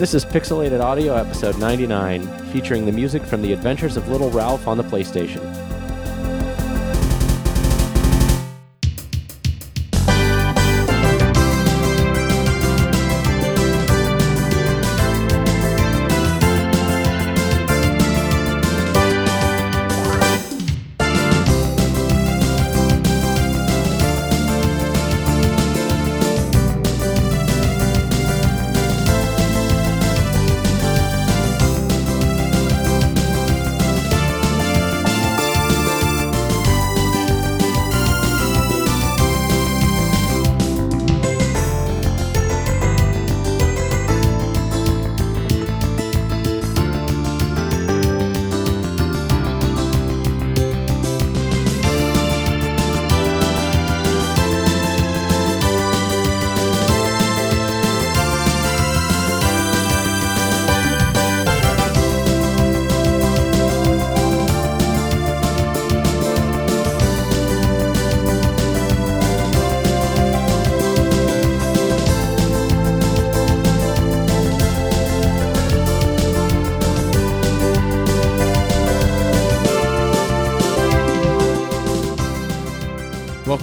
This is Pixelated Audio, episode 99, featuring the music from The Adventures of Little Ralph on the PlayStation.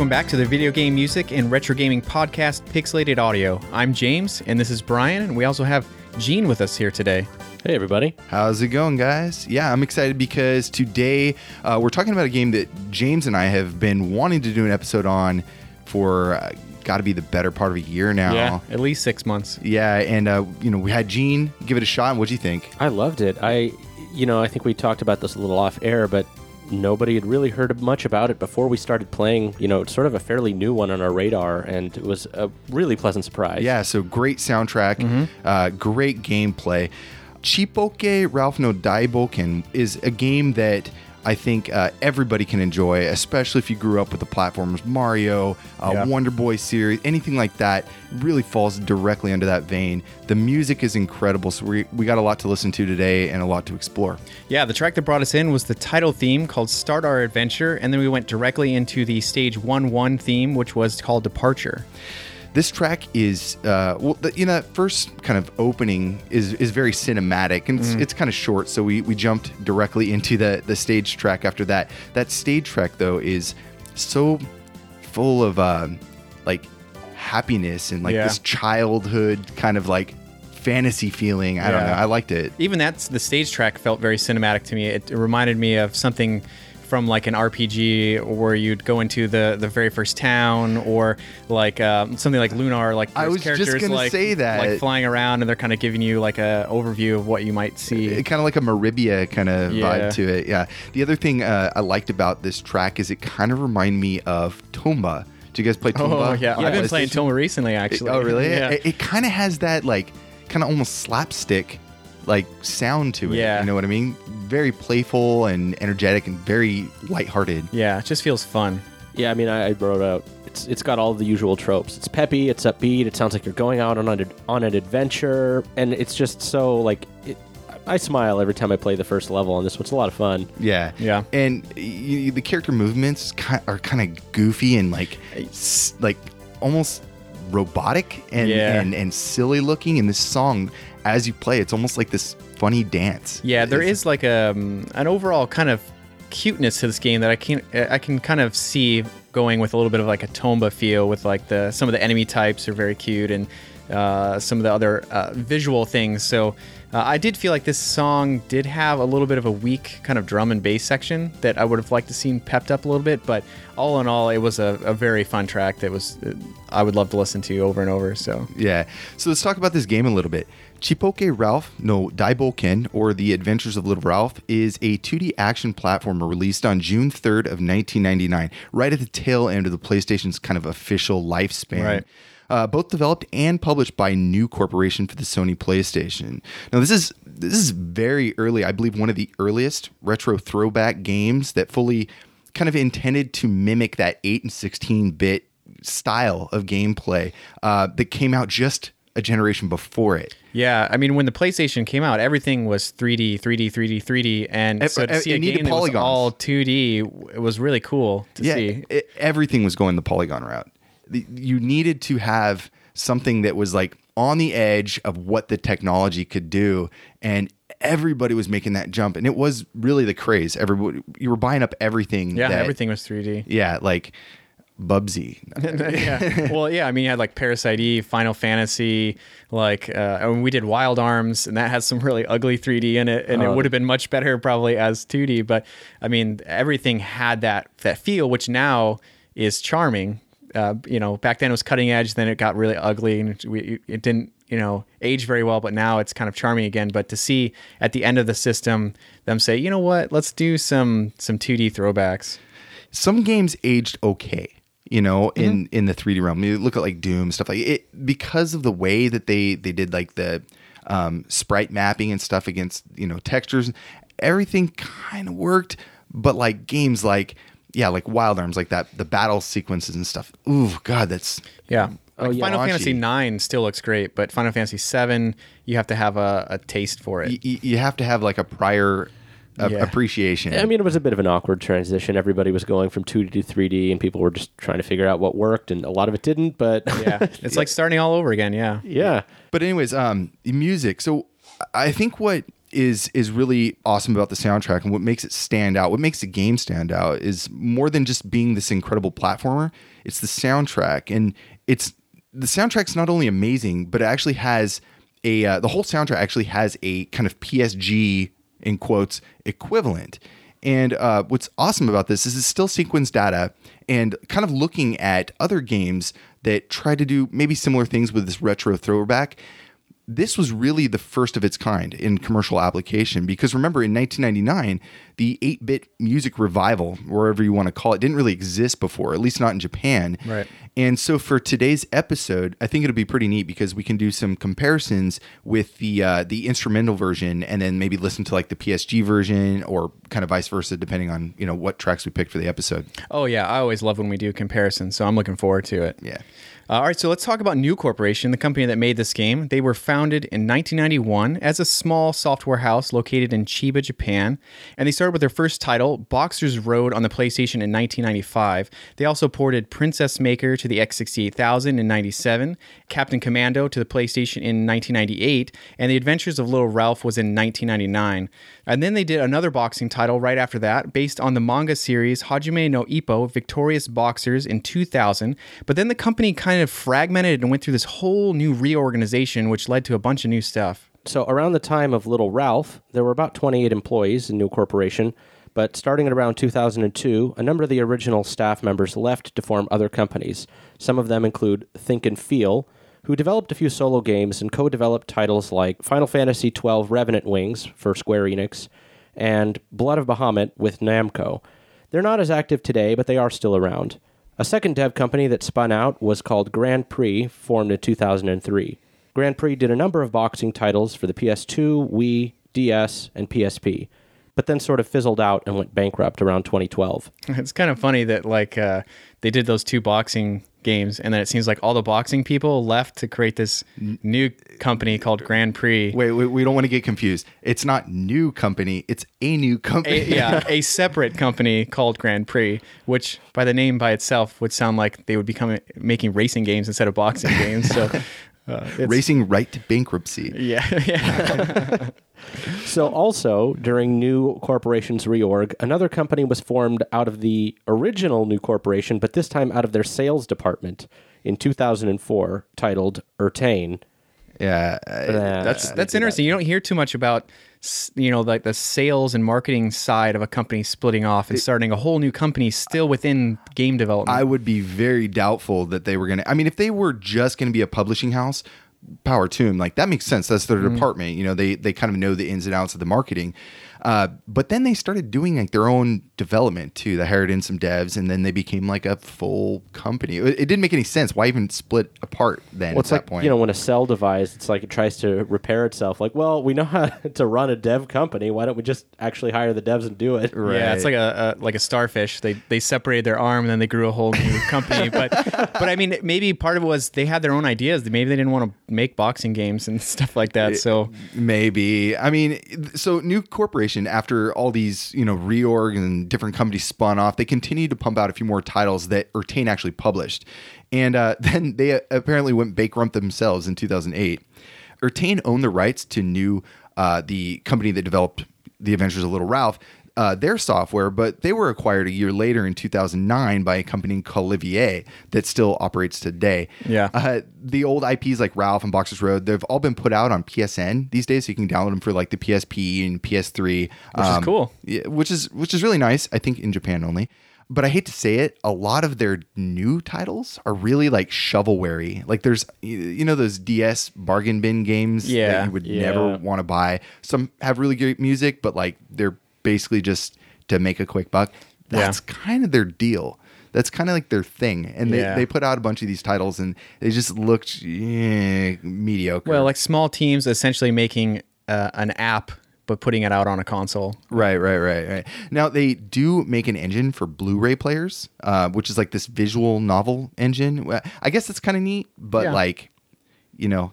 Welcome back to the video game music and retro gaming podcast Pixelated Audio. I'm James, and this is Brian, and we also have Gene with us here today. Hey, everybody. How's it going, guys? Yeah, I'm excited because today uh, we're talking about a game that James and I have been wanting to do an episode on for uh, got to be the better part of a year now. Yeah, at least six months. Yeah, and uh, you know we had Gene give it a shot. What'd you think? I loved it. I, you know, I think we talked about this a little off air, but nobody had really heard much about it before we started playing. You know, it's sort of a fairly new one on our radar, and it was a really pleasant surprise. Yeah, so great soundtrack, uh, great gameplay. Chipoke Ralph no Daiboken is a game that I think uh, everybody can enjoy, especially if you grew up with the platformers Mario, uh, Yeah. Wonder Boy series, anything like that. Really falls directly under that vein. The music is incredible, so we, we got a lot to listen to today and a lot to explore. Yeah, the track that brought us in was the title theme called Start Our Adventure, and then we went directly into the stage 1 1 theme, which was called Departure. This track is, uh, well, the, you know, that first kind of opening is is very cinematic and it's, it's kind of short. So we, we jumped directly into the the stage track after that. That stage track though is so full of um, like happiness and like Yeah. this childhood kind of like fantasy feeling. I don't know. I liked it. Even that's the stage track felt very cinematic to me. It, it reminded me of something from like an RPG where you'd go into the the very first town, or like um, something like Lunar. Like I there's was just gonna like, say that. like flying around, and they're kind of giving you like a overview of what you might see. kind of like a Maribia kind of Yeah. vibe to it. Yeah. The other thing uh, I liked about this track is it kind of reminded me of Tomba. Do you guys play Tomba? Oh yeah, I've been playing Tomba recently actually. Oh really? yeah. It, it kind of has that like kind of almost slapstick like sound to it. Yeah. You know what I mean? Very playful and energetic and very lighthearted. yeah, it just feels fun. Yeah, I mean, I, I wrote out. It's it's got all the usual tropes. It's peppy. It's upbeat. It sounds like you're going out on an on an adventure, and it's just so like. It, I smile every time I play the first level on this one. It's a lot of fun. Yeah. Yeah. And y the character movements ki- are kind of goofy and like s- like almost robotic and, Yeah. and and silly looking in this song as you play it's almost like this funny dance Yeah, there It's- is like a um, an overall kind of cuteness to this game that I can I can kind of see going with a little bit of like a Tomba feel with like the some of the enemy types are very cute and uh, some of the other uh, visual things. So uh, I did feel like this song did have a little bit of a weak kind of drum and bass section that I would have liked to seen pepped up a little bit. But all in all, it was a, a very fun track that was uh, I would love to listen to over and over. So Yeah. So let's talk about this game a little bit. Chipoke Ralph no Daiboken, or The Adventures of Little Ralph, is a 2D action platformer released on June 3rd of 1999, right at the tail end of the PlayStation's kind of official lifespan. Right. Uh, both developed and published by New Corporation for the Sony PlayStation. Now, this is this is very early. I believe one of the earliest retro throwback games that fully kind of intended to mimic that 8 and 16 bit style of gameplay uh, that came out just a generation before it. Yeah, I mean, when the PlayStation came out, everything was 3D, 3D, 3D, 3D, and so to see a it needed game that was all 2D, it was really cool to yeah, see. it- everything was going the polygon route. The, you needed to have something that was like on the edge of what the technology could do, and everybody was making that jump, and it was really the craze. Everybody, you were buying up everything. Yeah, that- everything was 3D. Yeah, like Bubsy. yeah. Well, yeah. I mean, you had like Parasite Eve, Final Fantasy, like, uh, and we did Wild Arms, and that has some really ugly 3D in it, and it Oh. would have been much better probably as 2D. But I mean, everything had that that feel, which now is charming. Uh, you know, back then it was cutting edge, then it got really ugly, and we, it didn't, you know, age very well. But now it's kind of charming again. But to see at the end of the system them say, you know what, let's do some some 2D throwbacks. some games aged okay you know Mm-hmm. in in the 3d realm you look at like doom stuff like it because of the way that they they did like the um, sprite mapping and stuff against you know textures everything kind of worked but like games like yeah like wild arms like that the battle sequences and stuff ooh god that's Yeah. Oh, yeah. Final Raunchy. Fantasy nine still looks great, but Final Fantasy seven, you have to have a, a taste for it. y- y- you have to have like a prior a- Yeah. appreciation I mean, it was a bit of an awkward transition. Everybody was going from 2D to 3D, and people were just trying to figure out what worked, and a lot of it didn't. But yeah, it's like starting all over again. Yeah. yeah. But anyways, um, music. So I think what is is really awesome about the soundtrack and what makes it stand out, what makes the game stand out, is more than just being this incredible platformer. It's the soundtrack, and it's the soundtrack's not only amazing, but it actually has a uh, the whole soundtrack actually has a kind of PSG in quotes equivalent. And uh, what's awesome about this is it's still sequence data and kind of looking at other games that try to do maybe similar things with this retro throwback. This was really the first of its kind in commercial application because remember in 1999, the 8 bit music revival, wherever you want to call it, didn't really exist before, at least not in Japan. Right. And so for today's episode, I think it'll be pretty neat because we can do some comparisons with the uh, the instrumental version, and then maybe listen to like the PSG version, or kind of vice versa, depending on you know what tracks we picked for the episode. Oh yeah, I always love when we do comparisons, so I'm looking forward to it. Yeah. Uh, all right, so let's talk about New Corporation, the company that made this game. They were founded in 1991 as a small software house located in Chiba, Japan, and they started with their first title, Boxer's Road, on the PlayStation in 1995. They also ported Princess Maker to the X68000 in 97, Captain Commando to the PlayStation in 1998, and The Adventures of Little Ralph was in 1999. And then they did another boxing title right after that, based on the manga series Hajime no Ippo Victorious Boxers in 2000. But then the company kind of fragmented and went through this whole new reorganization, which led to a bunch of new stuff. So around the time of Little Ralph, there were about 28 employees in New Corporation, but starting at around 2002, a number of the original staff members left to form other companies. Some of them include Think and Feel, who developed a few solo games and co-developed titles like Final Fantasy XII Revenant Wings for Square Enix and Blood of Bahamut with Namco. They're not as active today, but they are still around. A second dev company that spun out was called Grand Prix, formed in 2003. Grand Prix did a number of boxing titles for the PS2, Wii, DS, and PSP, but then sort of fizzled out and went bankrupt around 2012. It's kind of funny that like uh, they did those two boxing games, and then it seems like all the boxing people left to create this new company called Grand Prix. Wait, wait, we don't want to get confused. It's not new company. It's a new company. a, yeah, a separate company called Grand Prix, which by the name by itself would sound like they would become making racing games instead of boxing games. So, uh, Racing right to bankruptcy. yeah, yeah, So, also during New Corporation's reorg, another company was formed out of the original New Corporation, but this time out of their sales department in 2004, titled Ertain. Yeah. uh, that's that's did interesting. You don't hear too much about you know like the sales and marketing side of a company splitting off and starting a whole new company still within game development. I would be very doubtful that they were going to. I mean, if they were just going to be a publishing house, power to them. Like that makes sense. That's their mm-hmm. department. You know, they they kind of know the ins and outs of the marketing. Uh, but then they started doing like their own development too. They hired in some devs, and then they became like a full company. It, it didn't make any sense. Why even split apart then Well, at it's that like point? you know when a cell divides, it's like it tries to repair itself. Like, well, we know how to run a dev company. Why don't we just actually hire the devs and do it? Yeah, it's like a, a like a starfish. They they separated their arm and then they grew a whole new company. But but I mean, maybe part of it was they had their own ideas. Maybe they didn't want to make boxing games and stuff like that. So Maybe. I mean, so New Corporation After all these, you know, reorg and different companies spun off, they continued to pump out a few more titles that Ertain actually published. And uh, then they uh, apparently went bankrupt themselves in 2008. Ertain owned the rights to new, uh, the company that developed The Adventures of Little Ralph, uh, their software, but they were acquired a year later in 2009 by a company called Olivier that still operates today. Yeah. Uh, the old IPs like Ralph and Boxers Road, they've all been put out on PSN these days, so you can download them for like the PSP and PS3, Which is cool. Yeah, which is which is really nice. I think in Japan only. But I hate to say it, a lot of their new titles are really like shovelware. Like there's you- you know those DS bargain bin games Yeah, that you would yeah. never want to buy. Some have really great music, but like they're basically just to make a quick buck. Yeah. That's kind of their deal. That's kind of like their thing. And they, Yeah. they put out a bunch of these titles and they just looked eh, mediocre. Well, like small teams essentially making uh, an app but putting it out on a console. Right, right, right, right. Now they do make an engine for Blu-ray players, uh, which is like this visual novel engine. I guess that's kind of neat, but Yeah. like, you know.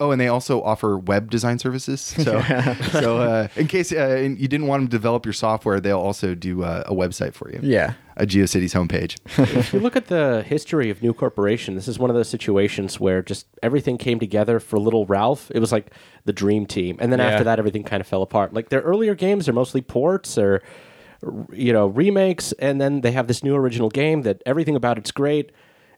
Oh, and they also offer web design services. So, so uh, in case uh, you didn't want them to develop your software, they'll also do uh, a website for you. Yeah. a GeoCities homepage. if you look at the history of New Corporation, this is one of those situations where just everything came together for Little Ralph. It was like the dream team, and then Yeah. after that, everything kind of fell apart. Like their earlier games are mostly ports or you know remakes, and then they have this new original game that everything about it's great,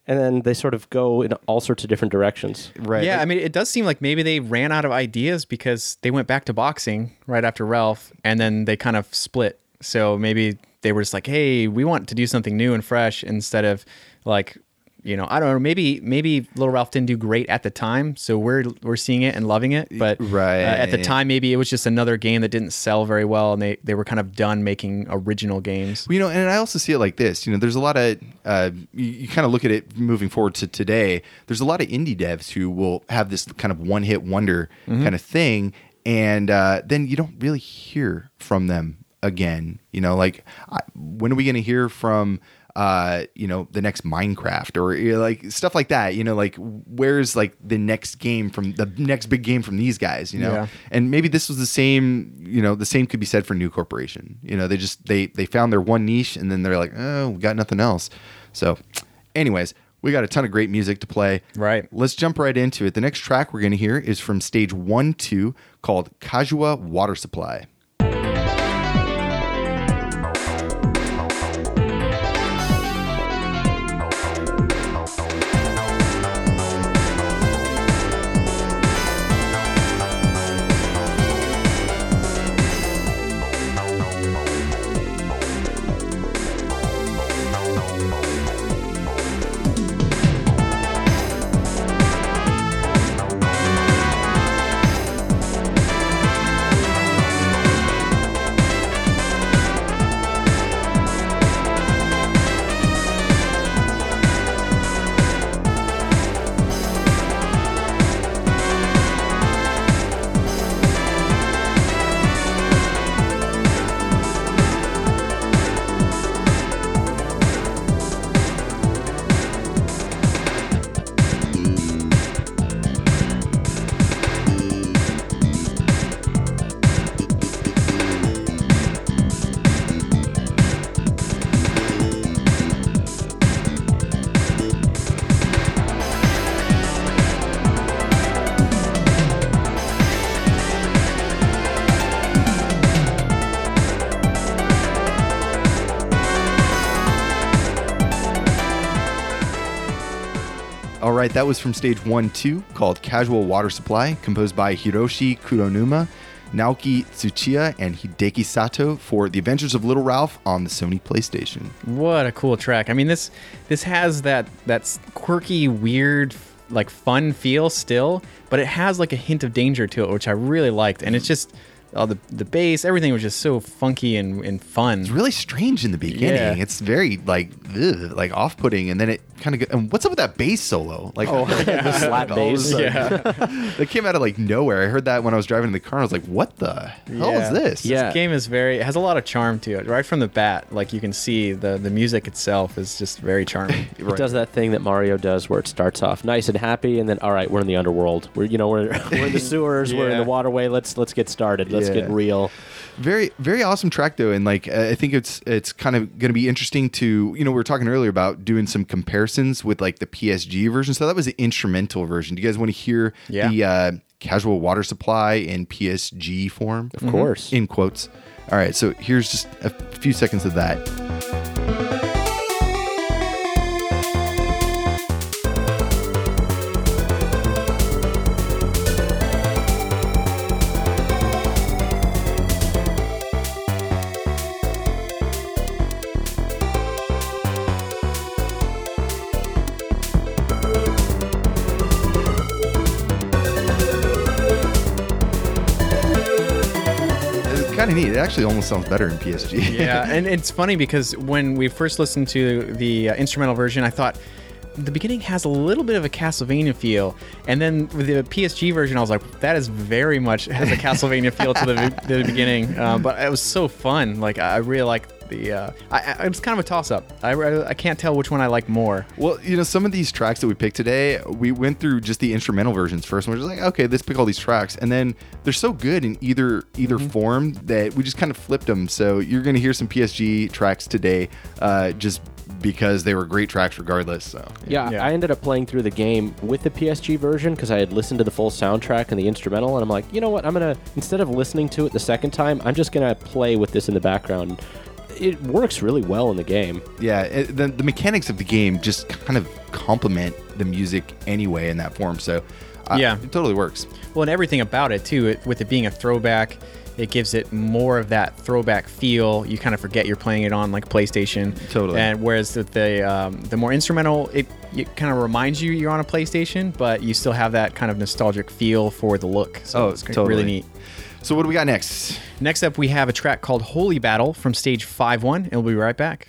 and then they sort of go in all sorts of different directions. right. Yeah, I mean, it does seem like maybe they ran out of ideas because they went back to boxing right after Ralph, and then they kind of split. So maybe they were just like, "Hey, we want to do something new and fresh instead of like, you know, I don't know. Maybe maybe Little Ralph didn't do great at the time, so we're we're seeing it and loving it. But Right. uh, at the time, maybe it was just another game that didn't sell very well, and they they were kind of done making original games. Well, you know, and I also see it like this. You know, there's a lot of uh, you, you kind of look at it moving forward to today. There's a lot of indie devs who will have this kind of one hit wonder kind of thing, and uh, then you don't really hear from them again. You know, like I, when are we going to hear from? Uh, you know, the next Minecraft or you know, like stuff like that. You know, like where's like the next game from the next big game from these guys? You know, Yeah. and maybe this was the same you know the same could be said for new corporation you know they just they they found their one niche and then they're like oh we got nothing else so anyways we got a ton of great music to play Right. let's jump right into it the next track we're going to hear is from stage one two called kajua water supply that was from stage one two called casual water supply composed by hiroshi kuronuma naoki tsuchiya and hideki sato for the adventures of little ralph on the sony playstation What a cool track! I mean this this has that that quirky, weird, like fun feel still, but it has like a hint of danger to it, which I really liked. And it's just all the the bass, everything was just so funky and, and fun. it's really strange in the beginning. Yeah. It's very like ugh, like off-putting, and then it kind of good. And what's up with that bass solo? Like, Oh, the slap all of a bass. sudden- Yeah. that came out of like nowhere. I heard that when I was driving in the car. and I was like, "What the hell Yeah. is this?" Yeah. This game is very it has a lot of charm to it. Right from the bat, like you can see the the music itself is just very charming. It does that thing that Mario does where it starts off nice and happy and then all right, we're in the underworld. We're you know, we're, we're in the sewers, we're in the waterway. Let's let's get started. Let's Yeah. get real. very very awesome track though and like i think it's it's kind of going to be interesting to you know we were talking earlier about doing some comparisons with like the psg version so that was the instrumental version do you guys want to hear Yeah. the uh, casual water supply in psg form Of course. in quotes all right so here's just a few seconds of that neat it actually almost sounds better in psg yeah, and it's funny because when we first listened to the uh, instrumental version, I thought the beginning has a little bit of a Castlevania feel, and then with the PSG version, I was like, that is very much has a Castlevania feel to the, the beginning. Uh, but it was so fun. Like I really like the. Uh, I, I, it's kind of a toss up. I, I, I can't tell which one I like more. Well, you know, some of these tracks that we picked today, we went through just the instrumental versions first, and we're just like, okay, let's pick all these tracks, and then they're so good in either either form that we just kind of flipped them. So you're going to hear some PSG tracks today, uh, just because they were great tracks regardless. So Yeah, Yeah. I ended up playing through the game with the PSG version because I had listened to the full soundtrack and the instrumental, and I'm like, you know what? I'm gonna instead of listening to it the second time, I'm just gonna play with this in the background. It works really well in the game. yeah, it, the, the mechanics of the game just kind of complement the music anyway in that form. So uh, Yeah. it totally works. Well, and everything about it too, it, with it being a throwback, it gives it more of that throwback feel. You kind of forget you're playing it on like PlayStation. Totally. And whereas the the, um, the more instrumental, it, it kind of reminds you you're on a PlayStation, but you still have that kind of nostalgic feel for the look. So Oh, it's totally. really neat. So what do we got next? Next up, we have a track called Holy Battle from stage 5 1, and we'll be right back.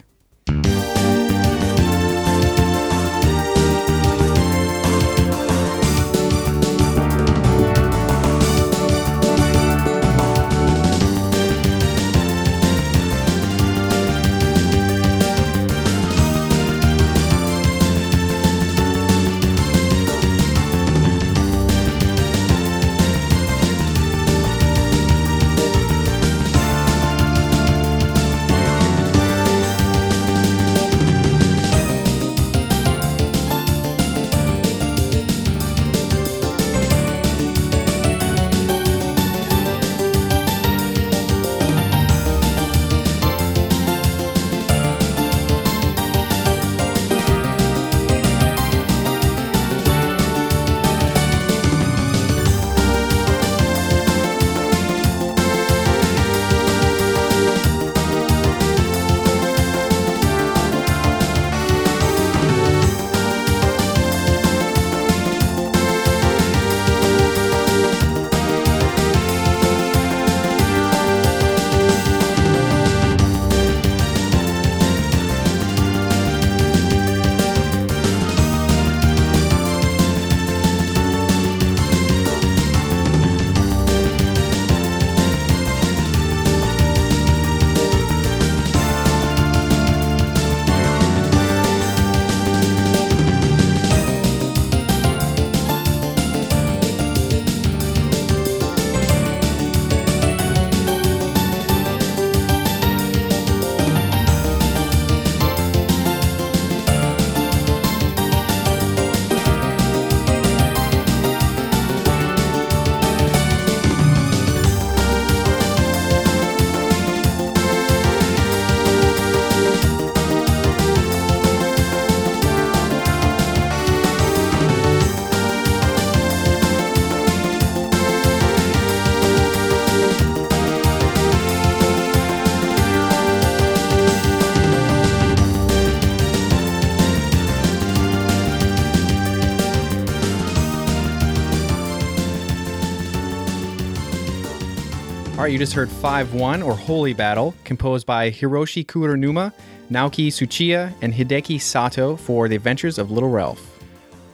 You just heard 5 1 or Holy Battle, composed by Hiroshi Kuronuma Naoki Tsuchiya and Hideki Sato for The Adventures of Little Ralph.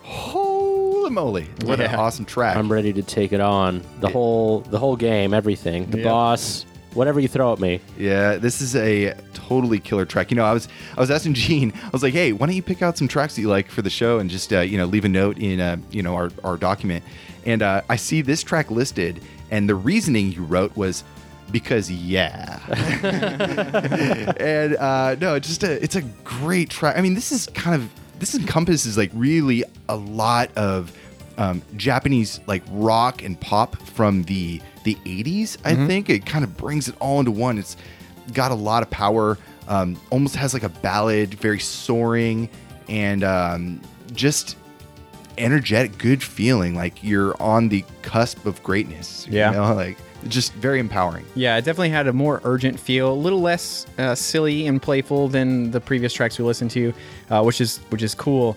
Holy moly! What an awesome track. I'm ready to take it on. The whole the whole game, everything. The Yeah. boss, whatever you throw at me. Yeah, this is a totally killer track. You know, I was I was asking Gene, I was like, hey, why don't you pick out some tracks that you like for the show and just uh, you know leave a note in uh, you know our our document. And uh, I see this track listed, and the reasoning you wrote was because yeah. and uh, no, it's just a it's a great track. I mean, this is kind of this encompasses like really a lot of um, Japanese like rock and pop from the the 80s. I think it kind of brings it all into one. It's got a lot of power. Um, almost has like a ballad, very soaring, and um, just energetic, good feeling. Like you're on the cusp of greatness. you Yeah. know? like just very empowering. Yeah, it definitely had a more urgent feel, a little less uh, silly and playful than the previous tracks we listened to, uh, which is which is cool.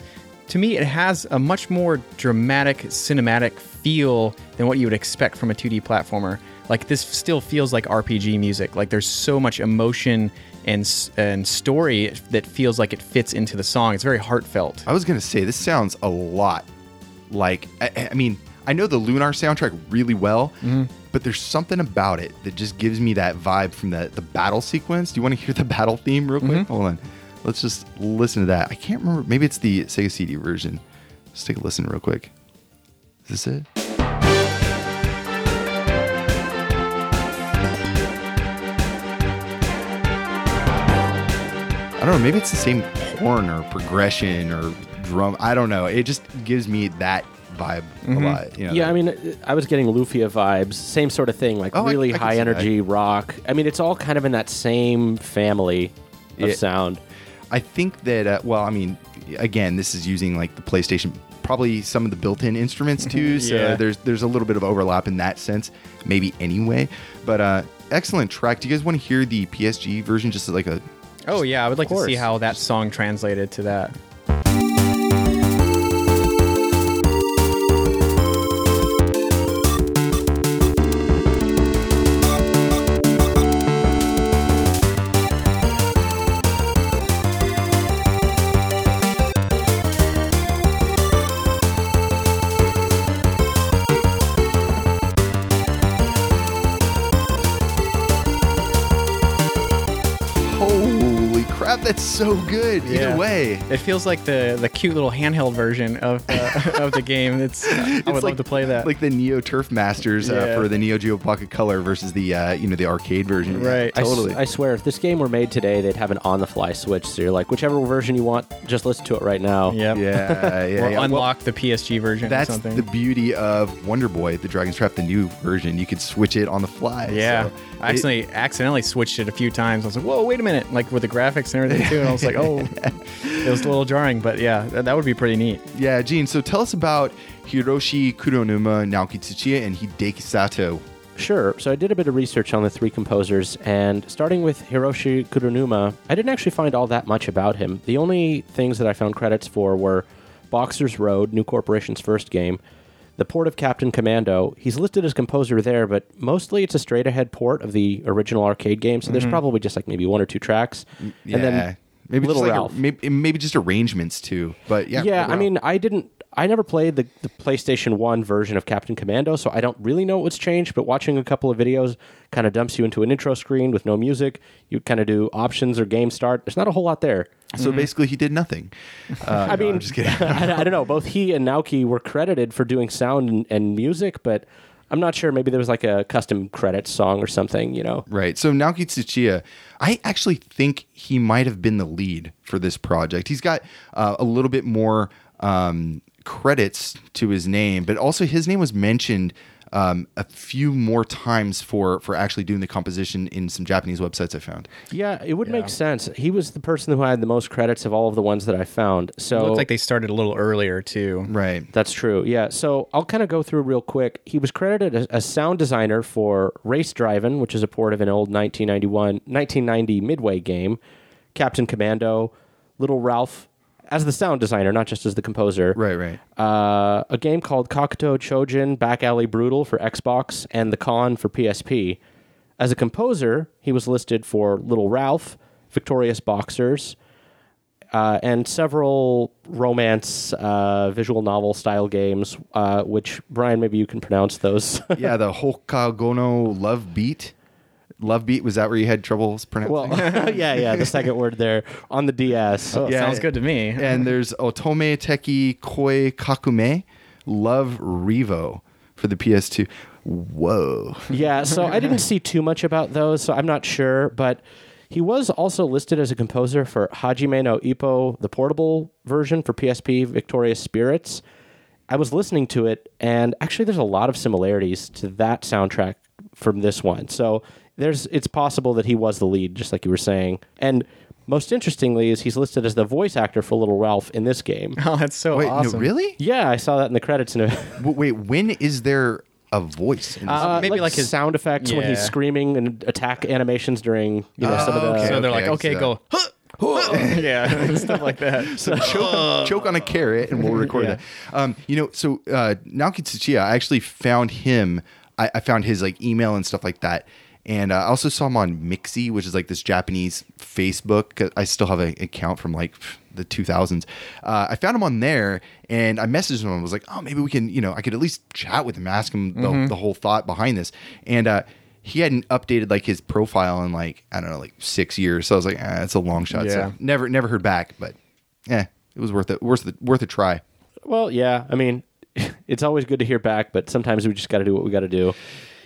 To me, it has a much more dramatic, cinematic feel than what you would expect from a 2D platformer. Like this still feels like RPG music. Like there's so much emotion and and story that feels like it fits into the song. It's very heartfelt. I was gonna say this sounds a lot like I, I mean I know the Lunar soundtrack really well, mm-hmm. but there's something about it that just gives me that vibe from the the battle sequence. Do you want to hear the battle theme real quick? Mm-hmm. Hold on, let's just listen to that. I can't remember. Maybe it's the Sega CD version. Let's take a listen real quick. Is this it? I don't know. Maybe it's the same horn or progression or drum. I don't know. It just gives me that vibe a lot. You know, Yeah, I mean, I was getting Lufia vibes, same sort of thing, like Oh, really I can high see that. energy rock. I mean, it's all kind of in that same family of Yeah. sound. I think that. Uh, well, I mean, again, this is using like the PlayStation, probably some of the built-in instruments too. So Yeah. there's there's a little bit of overlap in that sense, maybe anyway. But uh, excellent track. Do you guys want to hear the PSG version? Just like a Oh yeah, I would like to see how that song translated to that. So good. Either way. It feels like the the cute little handheld version of uh, of the game. It's I would love like, to play that. Like the Neo Turf Masters uh, Yeah. for the Neo Geo Pocket Color versus the uh, you know the arcade version. Right. I s- totally. I, swear, if this game were made today, they'd have an on-the-fly switch. So you're like, whichever version you want, just listen to it right now. Yep. yeah, yeah. or yeah. Well, unlock the PSG version that's or something. the beauty of Wonder Boy, the Dragon's Trap, the new version. You could switch it on the fly. yeah. so I actually accidentally switched it a few times. I was like, whoa, wait a minute. Like with the graphics and everything too. And I was like, oh, it was a little jarring, but yeah, that, that would be pretty neat. Yeah, Gene. So tell us about Hiroshi Kuronuma, Naoki Tsuchiya, and Hideki Sato. Sure. So I did a bit of research on the three composers, and starting with Hiroshi Kuronuma, I didn't actually find all that much about him. The only things that I found credits for were Boxer's Road, New Corporation's first game, the port of Captain Commando. He's listed as composer there, but mostly it's a straight ahead port of the original arcade game, so there's mm-hmm. probably just like maybe one or two tracks. Yeah, And then maybe Little just like a- maybe, maybe just arrangements too. But yeah, yeah, I mean, I didn't. I never played the, the PlayStation 1 version of Captain Commando, so I don't really know what's changed, but watching a couple of videos kind of dumps you into an intro screen with no music. You kind of do options or game start. There's not a whole lot there. So basically, he did nothing. Uh, I no, mean, I'm just kidding. I, I don't know. Both he and Naoki were credited for doing sound and, and music, but I'm not sure. Maybe there was like a custom credits song or something, you know? Right. So Naoki Tsuchiya, I actually think he might have been the lead for this project. He's got uh, a little bit more um, credits to his name, but also his name was mentioned um, a few more times for for actually doing the composition in some Japanese websites I found. Yeah, it would make sense. He was the person who had the most credits of all of the ones that I found. So It looked like they started a little earlier too. Right. That's true. Yeah. So I'll kind of go through real quick. He was credited as, as sound designer for Race Driving, which is a port of an old 1991, 1990 Midway game, Captain Commando, Little Ralph, as the sound designer, not just as the composer. Right. Right. Uh, a game called Kakuto Chojin Back Alley Brutal for Xbox and The Con for PSP. As a composer, he was listed for Little Ralph, Victorious Boxers, uh, and several romance uh, visual novel style games, uh, which Brian, maybe you can pronounce those. yeah, the Hokagono Love Beat. Love Beat was that where you had troubles pronouncing? well, yeah, yeah, the second word there on the DS. Oh, Yeah, sounds good to me. and there's Otome Teki Koi Kakumei Love Revo for the PS2. Whoa. Yeah, so I didn't see too much about those, so I'm not sure. But he was also listed as a composer for Hajime no Ippo, the portable version for PSP, Victorious Spirits. I was listening to it, and actually, there's a lot of similarities to that soundtrack from this one. So there's, it's possible that he was the lead, just like you were saying. And most interestingly, is he's listed as the voice actor for Little Ralph in this game. oh, that's so Wait, awesome. no, really? Yeah, I saw that in the credits. In a, W- Wait, when is there a voice? In this? Uh, maybe like his- sound effects when he's screaming and attack animations during you know some of the. okay. So they're like, okay, go. "Huh, huh," yeah, stuff like that. so choke, choke on a carrot and we'll record Yeah. that. Um, you know, so uh, Naoki Tsuchiya, I actually found him. I, I found his like email and stuff like that. And uh, I also saw him on Mixi, which is like this Japanese Facebook. I still have an account from like the 2000s. Uh, I found him on there and I messaged him and was like, oh, maybe we can, you know, I could at least chat with him, ask him the, the whole thought behind this. And uh, he hadn't updated like his profile in like, I don't know, like six years. So I was like, ah, it's a long shot. Yeah. So never, never heard back, but yeah, it was worth it. Worth it. Worth a try. Well, yeah. I mean, it's always good to hear back, but sometimes we just got to do what we got to do.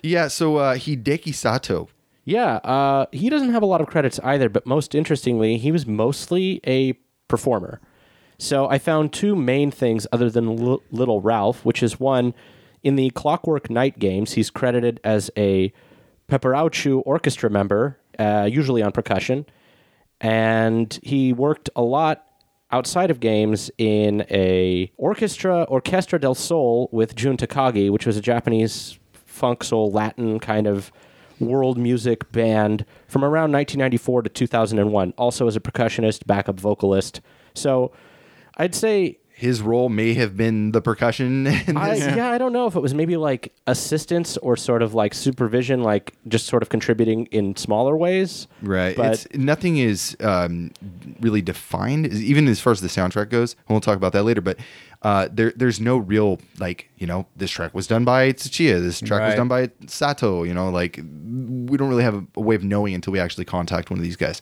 Yeah. So uh, Hideki Sato. Yeah, uh, he doesn't have a lot of credits either, but most interestingly, he was mostly a performer. So I found two main things other than L- Little Ralph, which is one, in the Clockwork Knight games, he's credited as a Pepperouchau orchestra member, uh, usually on percussion, and he worked a lot outside of games in a orchestra Orchestra del Sol with Jun Takagi, which was a Japanese funk soul Latin kind of world music band from around 1994 to 2001. Also as a percussionist, backup vocalist. So I'd say His role may have been the percussion. In I, this. yeah. I don't know if it was maybe like assistance or sort of like supervision, like just sort of contributing in smaller ways. Right. But it's nothing is um, really defined, even as far as the soundtrack goes. And we'll talk about that later. But uh, there, there's no real like you know this track was done by Tsuchiya. This track was done by Sato. You know, like we don't really have a, a way of knowing until we actually contact one of these guys.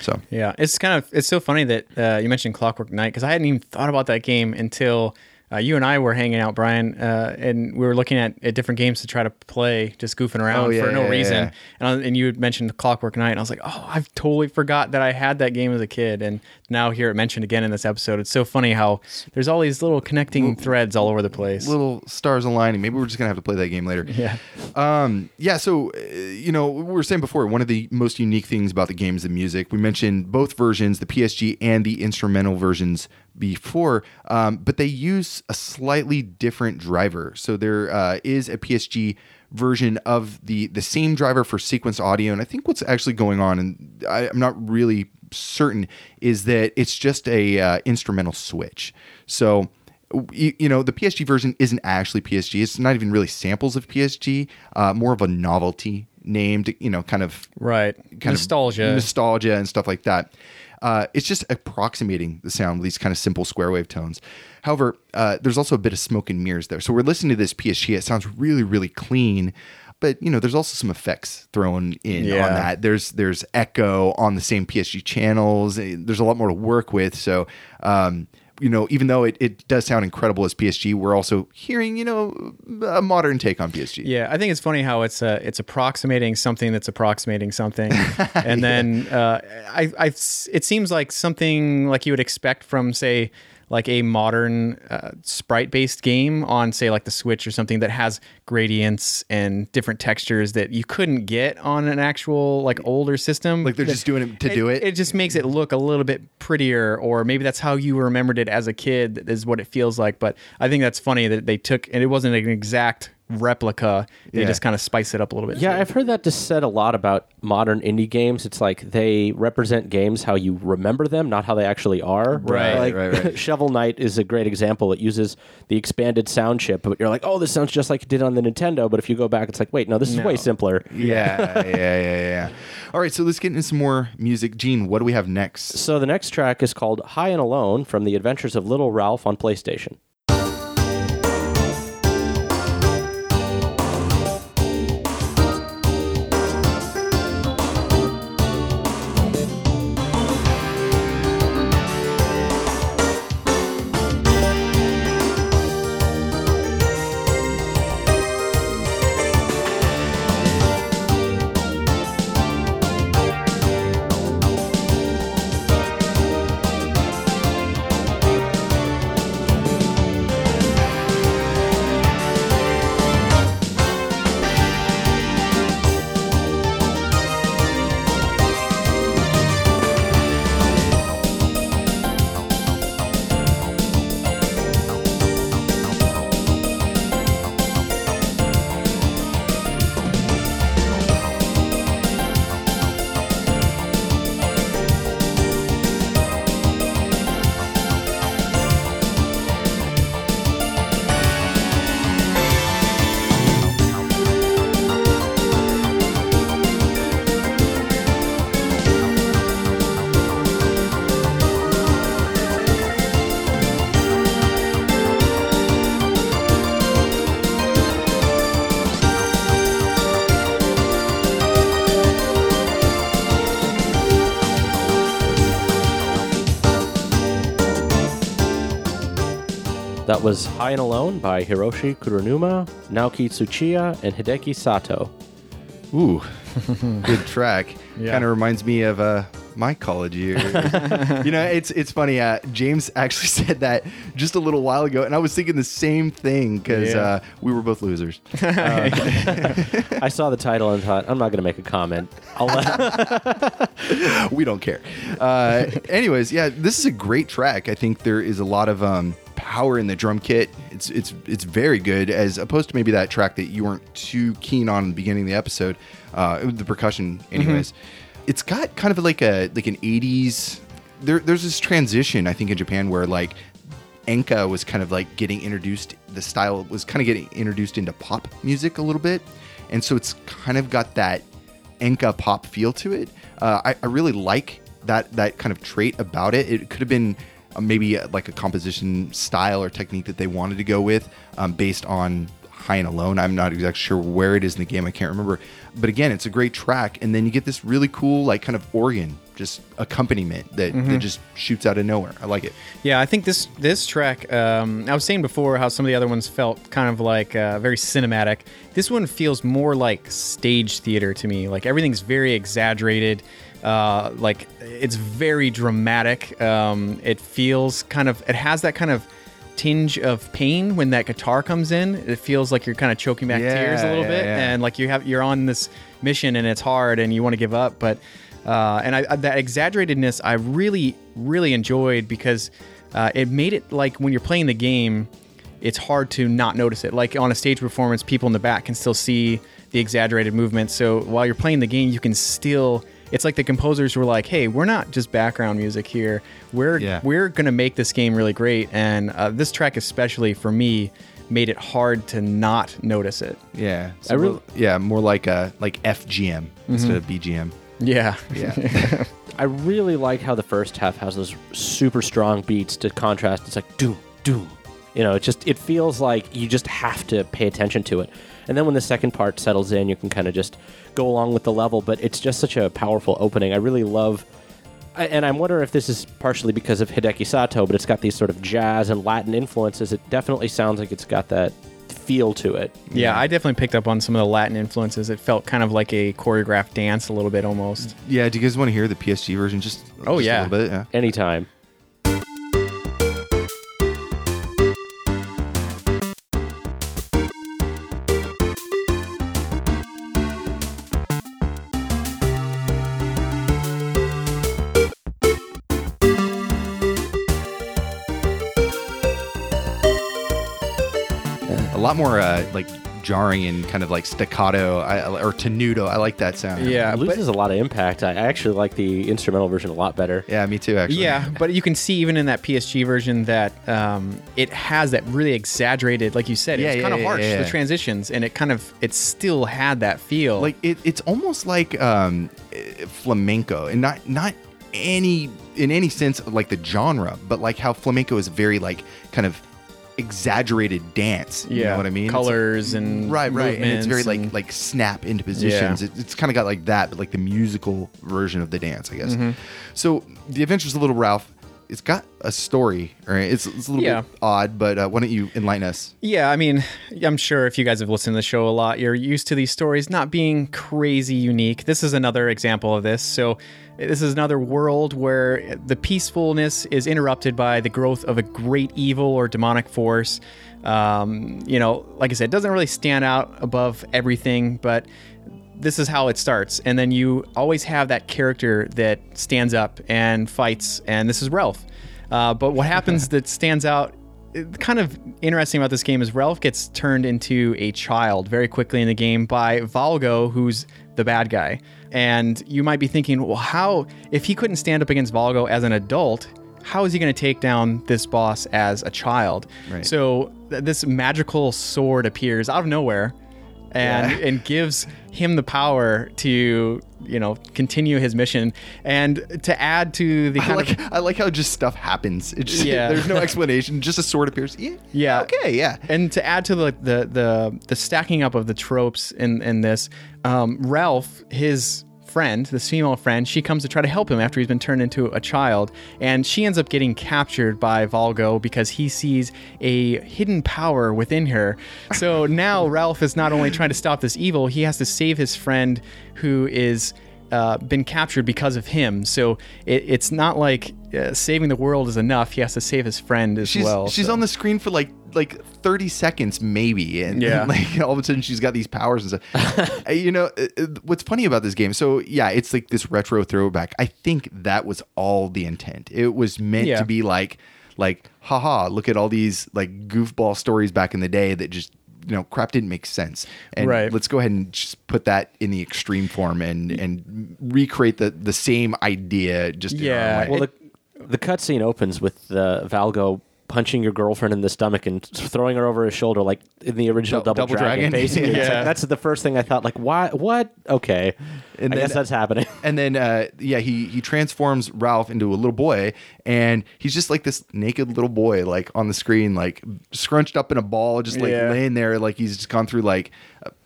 So Yeah, it's kind of it's so funny that uh, you mentioned Clockwork Knight because I hadn't even thought about that game until uh, you and I were hanging out, Brian, uh, and we were looking at, at different games to try to play, just goofing around Oh, yeah, for no yeah, reason. yeah. And, I, and you had mentioned Clockwork Knight, and I was like, oh, I've totally forgot that I had that game as a kid, and now hear it mentioned again in this episode. It's so funny how there's all these little connecting threads all over the place. little stars aligning. Maybe we're just gonna have to play that game later. yeah, Um, yeah, so uh, you know, we were saying before, one of the most unique things about the game is the music. We mentioned both versions, the PSG and the instrumental versions before, um, but they use a slightly different driver. So there uh, is a PSG version of the the same driver for sequence audio, and I think what's actually going on, and I, I'm not really certain, is that it's just a uh, instrumental switch. So you, you know the PSG version isn't actually PSG. It's not even really samples of PSG. Uh, more of a novelty named, you know, kind of right. kind Nostalgia. of nostalgia and stuff like that. Uh, it's just approximating the sound with these kind of simple square wave tones. However, uh, there's also a bit of smoke and mirrors there. So we're listening to this PSG. It sounds really, really clean, but you know, there's also some effects thrown in Yeah. on that. There's there's echo on the same PSG channels. Eh, There's a lot more to work with. So. Um, you know, even though it, it does sound incredible as PSG, we're also hearing, you know, a modern take on PSG. Yeah, I think it's funny how it's uh, it's approximating something that's approximating something, and then uh, I, I it seems like something like you would expect from say like a modern uh, sprite based game on say like the Switch or something that has gradients and different textures that you couldn't get on an actual like older system. Like they're just doing it to do it. It just makes it look a little bit prettier, or maybe that's how you remembered it as a kid. Is what it feels like. But I think that's funny that they took, and it wasn't an exact replica. They Yeah. just kind of spice it up a little bit. Yeah, I've heard that just said a lot about modern indie games. It's like they represent games how you remember them, not how they actually are. Right, like, right, right. Shovel Knight is a great example. It uses the expanded sound chip, but you're like, oh, this sounds just like it did on the Nintendo. But if you go back, it's like, wait, no, this is No. way simpler. Yeah, yeah, yeah, yeah. All right, so let's get into some more music. Gene, what do we have next? So the next track is called High and Alone from the Adventures of Little Ralph on PlayStation. High and Alone by Hiroshi Kuronuma, Naoki Tsuchiya, and Hideki Sato. Ooh, good track. Yeah. Kind of reminds me of uh, my college years. you know, it's it's funny. Uh, James actually said that just a little while ago, and I was thinking the same thing because Yeah. uh, we were both losers. I saw the title and thought, I'm not going to make a comment. I'll let, we don't care. Uh, anyways, yeah, this is a great track. I think there is a lot of um, power in the drum kit. It's it's it's very good as opposed to maybe that track that you weren't too keen on in the beginning of the episode. Uh, the percussion, anyways. It's got kind of like a like an '80s. There, there's this transition I think in Japan where like Enka was kind of like getting introduced. The style was kind of getting introduced into pop music a little bit, and so it's kind of got that Enka pop feel to it. Uh, I, I really like that that kind of trait about it. It could have been maybe uh, like a composition style or technique that they wanted to go with, um, based on High and Alone. I'm not exactly sure where it is in the game. I can't remember. But again, it's a great track, and then you get this really cool like kind of organ just accompaniment that, that just shoots out of nowhere. I like it. Yeah, I think this this track. Um, I was saying before how some of the other ones felt kind of like uh, very cinematic. This one feels more like stage theater to me. Like everything's very exaggerated. Uh, like it's very dramatic. Um, it feels kind of. It has that kind of tinge of pain when that guitar comes in. It feels like you're kind of choking back tears a little yeah, bit, yeah. and like you have you're on this mission and it's hard and you want to give up, but uh, and I, I- that exaggeratedness I really really enjoyed because uh, it made it like when you're playing the game, it's hard to not notice it. Like on a stage performance, people in the back can still see the exaggerated movements. So while you're playing the game, you can still. It's like the composers were like, "Hey, we're not just background music here. We're Yeah. we're gonna make this game really great." And uh, this track, especially for me, made it hard to not notice it. Yeah, I really- yeah, more like a like FGM instead of BGM. Yeah, Yeah. I really like how the first half has those super strong beats to contrast. It's like doom, doom. You know, it just it feels like you just have to pay attention to it. And then when the second part settles in, you can kind of just go along with the level. But it's just such a powerful opening. I really love. I- And I'm wondering if this is partially because of Hideki Sato, but it's got these sort of jazz and Latin influences. It definitely sounds like it's got that feel to it. yeah. I definitely picked up on some of the Latin influences. It felt kind of like a choreographed dance, a little bit almost. yeah. Do you guys want to hear the PSG version? Just Oh, just yeah. a little bit. Yeah. Anytime. Lot more uh, like jarring and kind of like staccato I, or tenuto. I like that sound. Yeah, It but- loses a lot of impact. I I actually like the instrumental version a lot better. Yeah, me too. Actually. Yeah, but you can see even in that PSG version that um, it has that really exaggerated, like you said, Yeah, it's yeah, kind of yeah, harsh yeah, the transitions, and it kind of it still had that feel. like it, it's almost like um, eh, flamenco, and not not any in any sense like the genre, but like how flamenco is very like kind of exaggerated dance. You know what I mean? Colors and right, right, and it's very movements like and- like snap into positions. It, it's kind of got like that, but like the musical version of the dance, I guess. Mm-hmm. So the Adventures of Little Ralph. It's got a story, right? It's, it's a little Yeah. bit odd, but uh, why don't you enlighten us? Yeah, I mean, I'm sure if you guys have listened to the show a lot, you're used to these stories not being crazy unique. This is another example of this. So, this is another world where the peacefulness is interrupted by the growth of a great evil or demonic force. Um, you know, like I said, it doesn't really stand out above everything, but this is how it starts. And then you always have that character that stands up and fights, and this is Ralph. Uh, but what happens that stands out kind of interesting about this game is Ralph gets turned into a child very quickly in the game by Valgo, who's the bad guy. And you might be thinking, well, how, if he couldn't stand up against Valgo as an adult, how is he going to take down this boss as a child? Right. So th- this magical sword appears out of nowhere and Yeah. and gives him the power to you know continue his mission and to add to the I kind like of I like how just stuff happens. It just, Yeah. there's no explanation. Just a sword appears. Yeah. Yeah. Okay. Yeah. and to add to the the the, the stacking up of the tropes in in this um, Ralph his friend this female friend she comes to try to help him after he's been turned into a child and she ends up getting captured by Valgo because he sees a hidden power within her. So now Ralph is not only trying to stop this evil he has to save his friend who is uh, been captured because of him. So it, it's not like uh, saving the world is enough. He has to save his friend as She's well. she's so. on the screen for like like 30 seconds maybe and, Yeah. and, like all of a sudden she's got these powers and stuff Uh, you know uh, what's funny about this game so yeah it's like this retro throwback i think that was all the intent it was meant Yeah. to be like like haha look at all these like goofball stories back in the day that just you know crap didn't make sense and Right. let's go ahead and just put that in the extreme form and and recreate the the same idea just in our Yeah, way. Well, the the cutscene opens with uh, Valgo punching your girlfriend in the stomach and throwing her over his shoulder, like in the original Double, Double Dragon. Dragon. Yeah. like, that's the first thing I thought. Like, why? What? Okay, And I then- guess that's happening. and then uh, yeah, he he transforms Ralph into a little boy, and he's just like this naked little boy, like on the screen, like scrunched up in a ball, just like Yeah. laying there, like he's just gone through like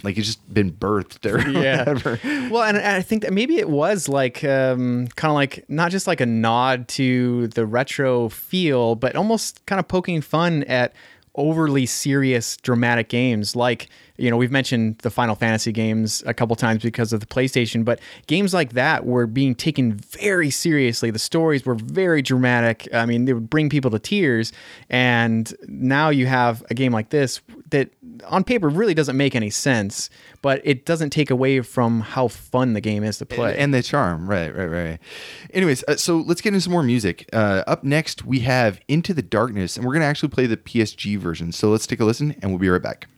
like he's just been birthed or yeah. whatever. Well, and I think that maybe it was like um, kind of like not just like a nod to the retro feel, but almost kind of poking fun at overly serious dramatic games like you know we've mentioned the final fantasy games a couple times because of the playstation but games like that were being taken very seriously the stories were very dramatic i mean they would bring people to tears and now you have a game like this that on paper really doesn't make any sense but it doesn't take away from how fun the game is to play and the charm, right, right, right. Anyways, uh, so let's get into some more music. Uh, up next, we have Into the Darkness, and we're gonna actually play the PSG version. So let's take a listen, and we'll be right back.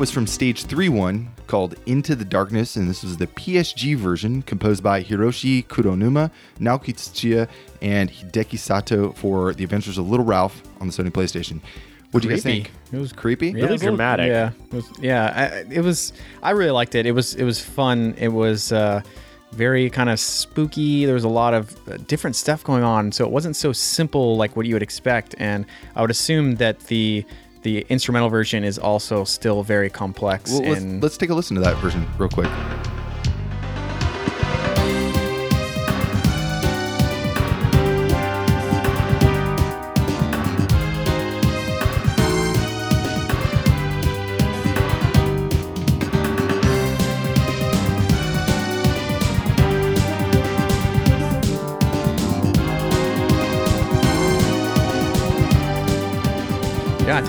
Was from Stage 3 1 called Into the Darkness, and this was the PSG version composed by Hiroshi Kuronuma, Naoki Tsuchiya, and Hideki Sato for The Adventures of Little Ralph on the Sony PlayStation. What'd you guys think? It was creepy. Yeah, Really it was a little- dramatic. yeah, it was, yeah. I, it was. I really liked it. It was. It was fun. It was uh, very kind of spooky. There was a lot of uh, different stuff going on, so it wasn't so simple like what you would expect. And I would assume that the the instrumental version is also still very complex. Well, let's, and let's take a listen to that version real quick.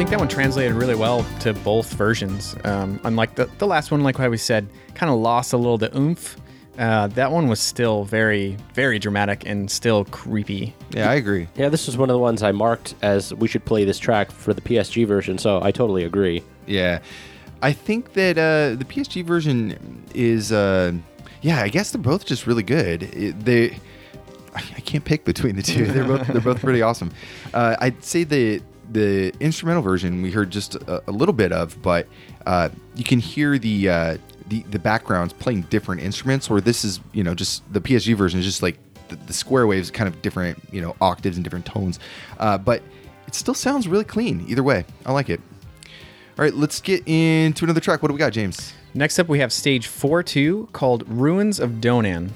Think that one translated really well to both versions. Um, unlike the, the last one, like how we said, kind of lost a little the oomph. Uh, that one was still very, very dramatic and still creepy. Yeah, I agree. Yeah, this was one of the ones I marked as we should play this track for the PSG version, so I totally agree. Yeah, I think that uh, the PSG version is, uh, yeah, I guess they're both just really good. It- they, I I can't pick between the two. They're both they're both pretty awesome. Uh, I'd say the the instrumental version we heard just a, a little bit of, but uh, you can hear the. Uh, the, the backgrounds playing different instruments, or this is you know just the PSG version is just like the, the square waves, kind of different you know octaves and different tones, uh, but it still sounds really clean. Either way, I like it. All right, let's get into another track. What do we got, James? Next up, we have stage 4 2 called Ruins of Donan.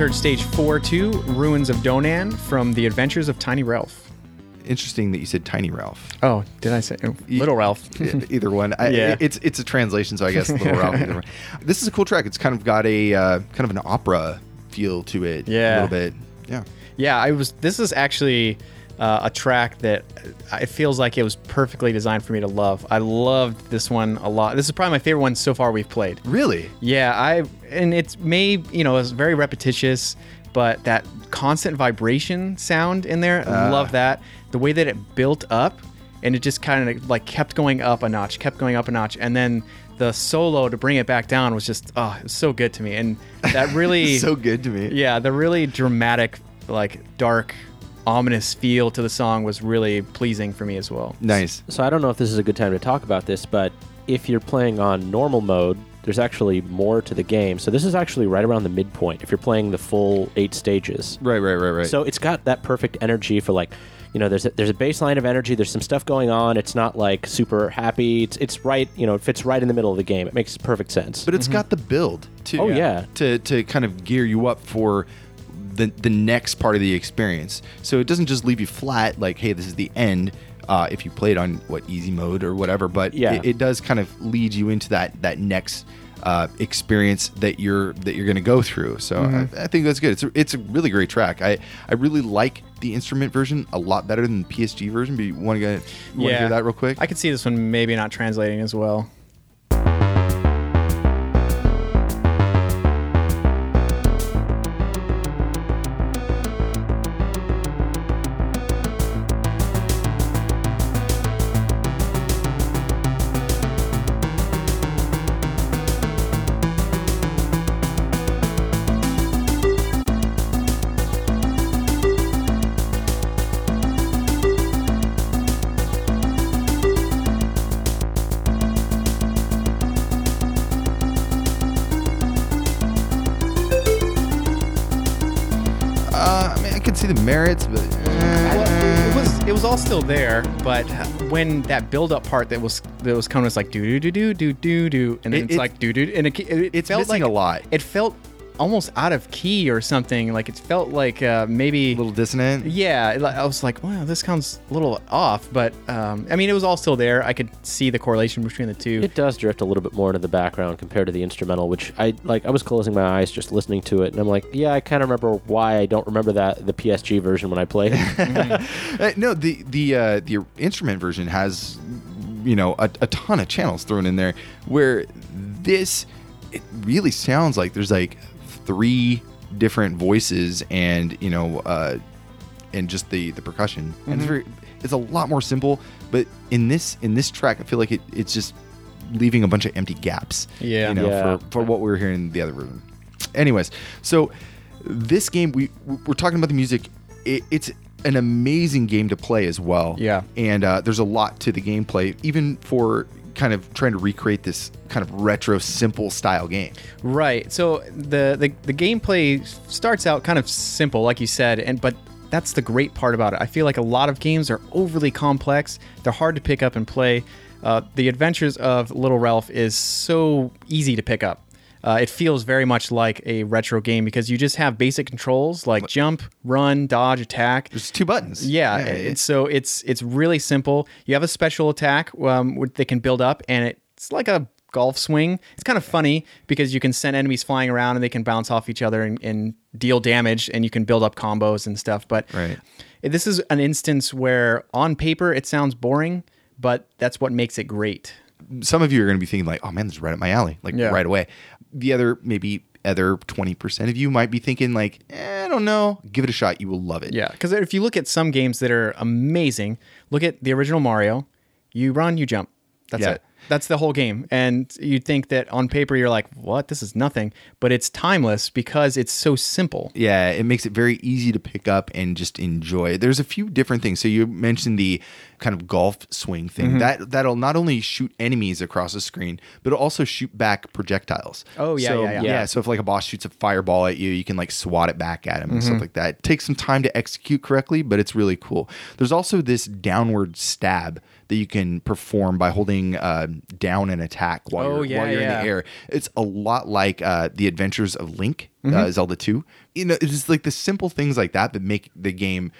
Heard stage 4 2 Ruins of Donan from The Adventures of Tiny Ralph. Interesting that you said Tiny Ralph. Oh, did I say oh, Little Ralph? Either one. I, Yeah. It's it's a translation, so I guess Little Ralph. Either one. This is a cool track. It's kind of got a uh, kind of an opera feel to it. Yeah. a little bit. Yeah. Yeah, I was. This is actually uh, a track that uh, it feels like it was perfectly designed for me to love. I loved this one a lot. This is probably my favorite one so far we've played. Really. Yeah, I and it's may you know it's very repetitious, but that constant vibration sound in there, I Ah. love that. The way that it built up and it just kind of like kept going up a notch, kept going up a notch, and then the solo to bring it back down was just oh, it was so good to me, and that really so good to me. yeah, the really dramatic, like dark, ominous feel to the song was really pleasing for me as well. Nice. So I don't know if this is a good time to talk about this, but if you're playing on normal mode, there's actually more to the game. So this is actually right around the midpoint if you're playing the full eight stages. Right, right, right, right. So it's got that perfect energy for like, you know, there's a, there's a baseline of energy. There's some stuff going on. It's not like super happy. It's, it's right, you know, it fits right in the middle of the game. It makes perfect sense. but it's got the build too. Mm-hmm. Oh, yeah. To to kind of gear you up for the the next part of the experience. So it doesn't just leave you flat like, hey, this is the end. Uh, if you played on what easy mode or whatever, but Yeah. it, it does kind of lead you into that that next uh, experience that you're that you're going to go through. So Mm-hmm. I, I think that's good. It's a, it's a really great track. I I really like the instrument version a lot better than the PSG version. But you want to get you want to hear that real quick? I could see this one maybe not translating as well. When that build up part that was that was coming was like do do do do do do do, and then It- it's it- like do do, and it, it it's felt missing like a lot. It felt almost out of key or something. Like it felt like uh, maybe a little dissonant. Yeah, I was like, wow, this sounds a little off, but um, I mean, it was all still there. I could see the correlation between the two. It does drift a little bit more into the background compared to the instrumental, which I like. I was closing my eyes just listening to it, and I'm like, yeah, I kind of remember why I don't remember that the PSG version when I played. it. Uh, no, the the uh, the instrument version has you know a, a ton of channels thrown in there. Where this, it really sounds like there's like three different voices and you know uh, and just the the percussion. And it's very it's a lot more simple. But in this in this track, I feel like it, it's just leaving a bunch of empty gaps. Yeah. you know Yeah. for for what we were hearing in the other version. Anyways, so this game we we're talking about the music. It, it's an amazing game to play as well. Yeah. and uh, there's a lot to the gameplay, even for kind of trying to recreate this kind of retro, simple style game. Right. So the, the the gameplay starts out kind of simple, like you said, and but that's the great part about it. I feel like a lot of games are overly complex. They're hard to pick up and play. Uh, the Adventures of Little Ralph is so easy to pick up. Uh, it feels very much like a retro game because you just have basic controls like jump, run, dodge, attack. There's two buttons. Yeah, it- and so it's it's really simple. You have a special attack um, which they can build up, and it's like a golf swing. It's kind of funny because you can send enemies flying around, and they can bounce off each other and, and deal damage, and you can build up combos and stuff. But Right. this is an instance where on paper it sounds boring, but that's what makes it great. some of you are going to be thinking like, "Oh man, this is right up my alley!" Like Yeah. right away. The other maybe other twenty percent of you might be thinking like, eh, "I don't know." Give it a shot. You will love it. Yeah, because if you look at some games that are amazing, look at the original Mario. You run, you jump. That's Yeah. it. That's the whole game. And you'd think that on paper you're like, what? This is nothing. But it's timeless because it's so simple. Yeah, it makes it very easy to pick up and just enjoy. There's a few different things. So you mentioned the kind of golf swing thing. Mm-hmm. That that'll not only shoot enemies across the screen, but it'll also shoot back projectiles. Oh, yeah, so, yeah, yeah. So if like a boss shoots a fireball at you, you can like swat it back at him and Mm-hmm. stuff like that. It takes some time to execute correctly, but it's really cool. There's also this downward stab that you can perform by holding uh, down an attack while Oh, you're, yeah, while you're in the air. It's a lot like uh, the Adventures of Link, Mm-hmm. uh, Zelda 2. You know, it's just like the simple things like that that make the game.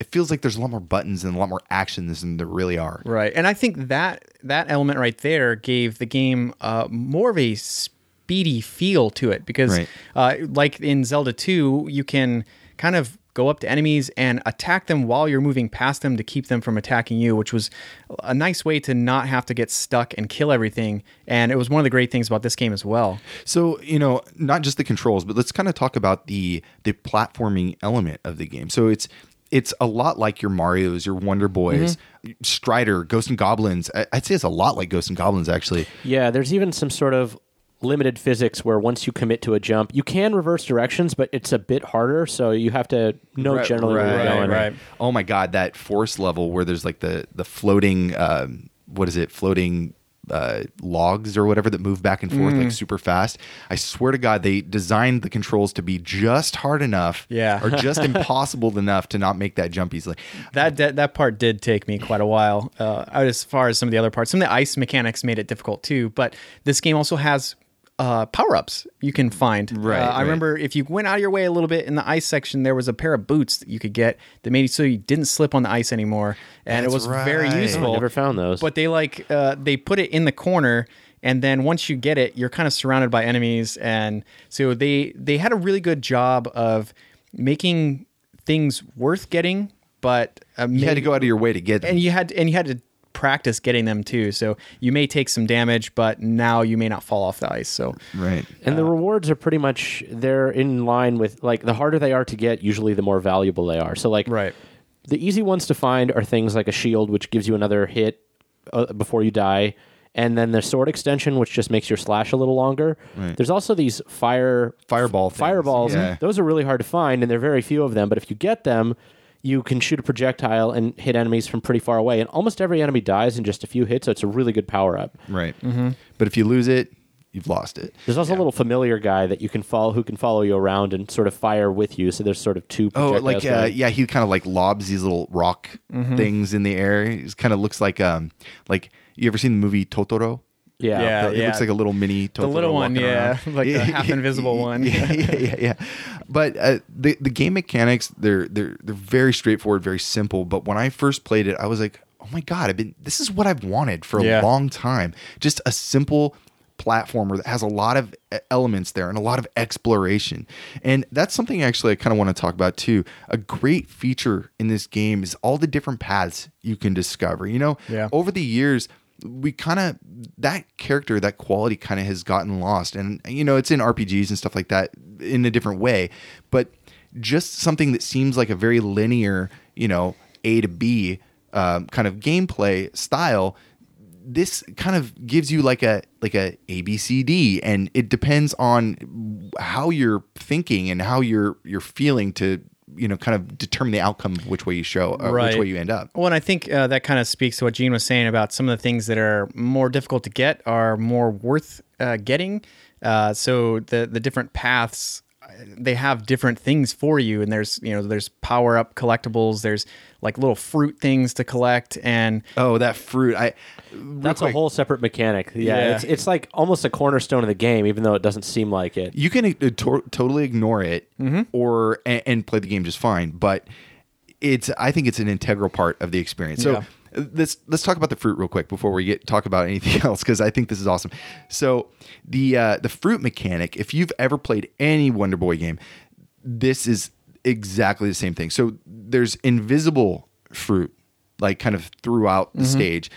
It feels like there's a lot more buttons and a lot more actions than there really are. Right. And I think that that element right there gave the game uh, more of a speedy feel to it because, Right. uh, like in Zelda 2, you can kind of go up to enemies and attack them while you're moving past them to keep them from attacking you, which was a nice way to not have to get stuck and kill everything. And it was one of the great things about this game as well. So you know, not just the controls, but let's kind of talk about the the platforming element of the game. So it's it's a lot like your Mario's, your Wonder Boys, mm-hmm. Strider, Ghosts and Goblins. I- I'd say it's a lot like Ghosts and Goblins actually. Yeah, there's even some sort of limited physics where once you commit to a jump, you can reverse directions, but it's a bit harder. So you have to know Right, generally where you're going. right. Oh my god, that force level where there's like the the floating um, what is it? Floating uh, logs or whatever that move back and forth Mm. like super fast. I swear to God, they designed the controls to be just hard enough, Yeah. or just impossible enough to not make that jump easily. That, that that part did take me quite a while. Uh, as far as some of the other parts, some of the ice mechanics made it difficult too. But this game also has uh, power ups you can find. Right, Uh, I right. remember if you went out of your way a little bit in the ice section, there was a pair of boots that you could get that made it so you didn't slip on the ice anymore, and That's it was very right. I useful. never found those. But they like uh, they put it in the corner, and then once you get it, you're kind of surrounded by enemies, and so they they had a really good job of making things worth getting, but uh, You had to go out of your way to get them. and you had and you had to practice getting them too. So you may take some damage, but now you may not fall off the ice. So right. and the rewards are pretty much they're in line with like the harder they are to get, usually the more valuable they are. So like Right. the easy ones to find are things like a shield, which gives you another hit uh, before you die, and then the sword extension, which just makes your slash a little longer. Right. There's also these fire Fireball things. fireballs. Yeah. Those are really hard to find, and there are very few of them. But if you get them, you can shoot a projectile and hit enemies from pretty far away. And almost every enemy dies in just a few hits, so it's a really good power up. Right. Mm-hmm. But if you lose it, you've lost it. There's also a little familiar guy that you can follow, who can follow you around and sort of fire with you. So there's sort of two. Oh, like uh, yeah, he kind of like lobs these little rock Mm-hmm. things in the air. It kind of looks like um like you ever seen the movie Totoro? Yeah, Yeah. it looks like a little mini Totoro. the little one, yeah, around. like the half invisible one. yeah, yeah, yeah, yeah. But uh, the the game mechanics they're they're they're very straightforward, very simple. But when I first played it, I was like, oh my god, I've been this is what I've wanted for a Yeah. long time. Just a simple platformer that has a lot of e- elements there and a lot of exploration. And that's something actually I kind of want to talk about too. A great feature in this game is all the different paths you can discover. You know, Yeah. over the years we kind of that character that quality kind of has gotten lost. And you know it's in rpgs and stuff like that in a different way. But just something that seems like a very linear you know a to b um, kind of gameplay style this kind of gives you like a like a abcd and it depends on how you're thinking and how you're you're feeling to you know kind of determine the outcome of which way you show uh, which way you end up Well, and I think uh, that kind of speaks to what Gene was saying about some of the things that are more difficult to get are more worth uh, getting. Uh, so the the different paths they have different things for you and there's you know there's power up collectibles there's like little fruit things to collect and oh that fruit i That's real a whole separate mechanic. Yeah, Yeah. It's, it's like almost a cornerstone of the game, even though it doesn't seem like it. you can uh, to- totally ignore it Mm-hmm. or and, and play the game just fine but it's i think it's an integral part of the experience so Yeah. Let's let's talk about the fruit real quick before we get talk about anything else because i think this is awesome. So the uh the fruit mechanic if you've ever played any wonder boy game this is exactly the same thing. So there's invisible fruit like kind of throughout the stage.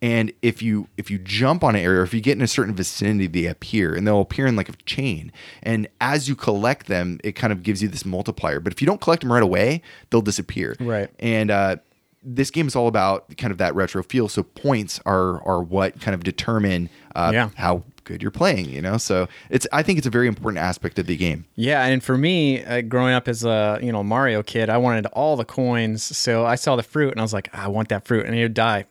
And if you if you jump on an area or if you get in a certain vicinity they appear and they'll appear in like a chain. And as you collect them it kind of gives you this multiplier. But if you don't collect them right away they'll disappear. Right. and uh this game is all about kind of that retro feel so points are are what kind of determine uh, Yeah. how good you're playing you know so it's i think it's a very important aspect of the game Yeah, and for me, uh, growing up as a you know Mario kid, I wanted all the coins. So I saw the fruit, and I was like, I want that fruit, and it would die.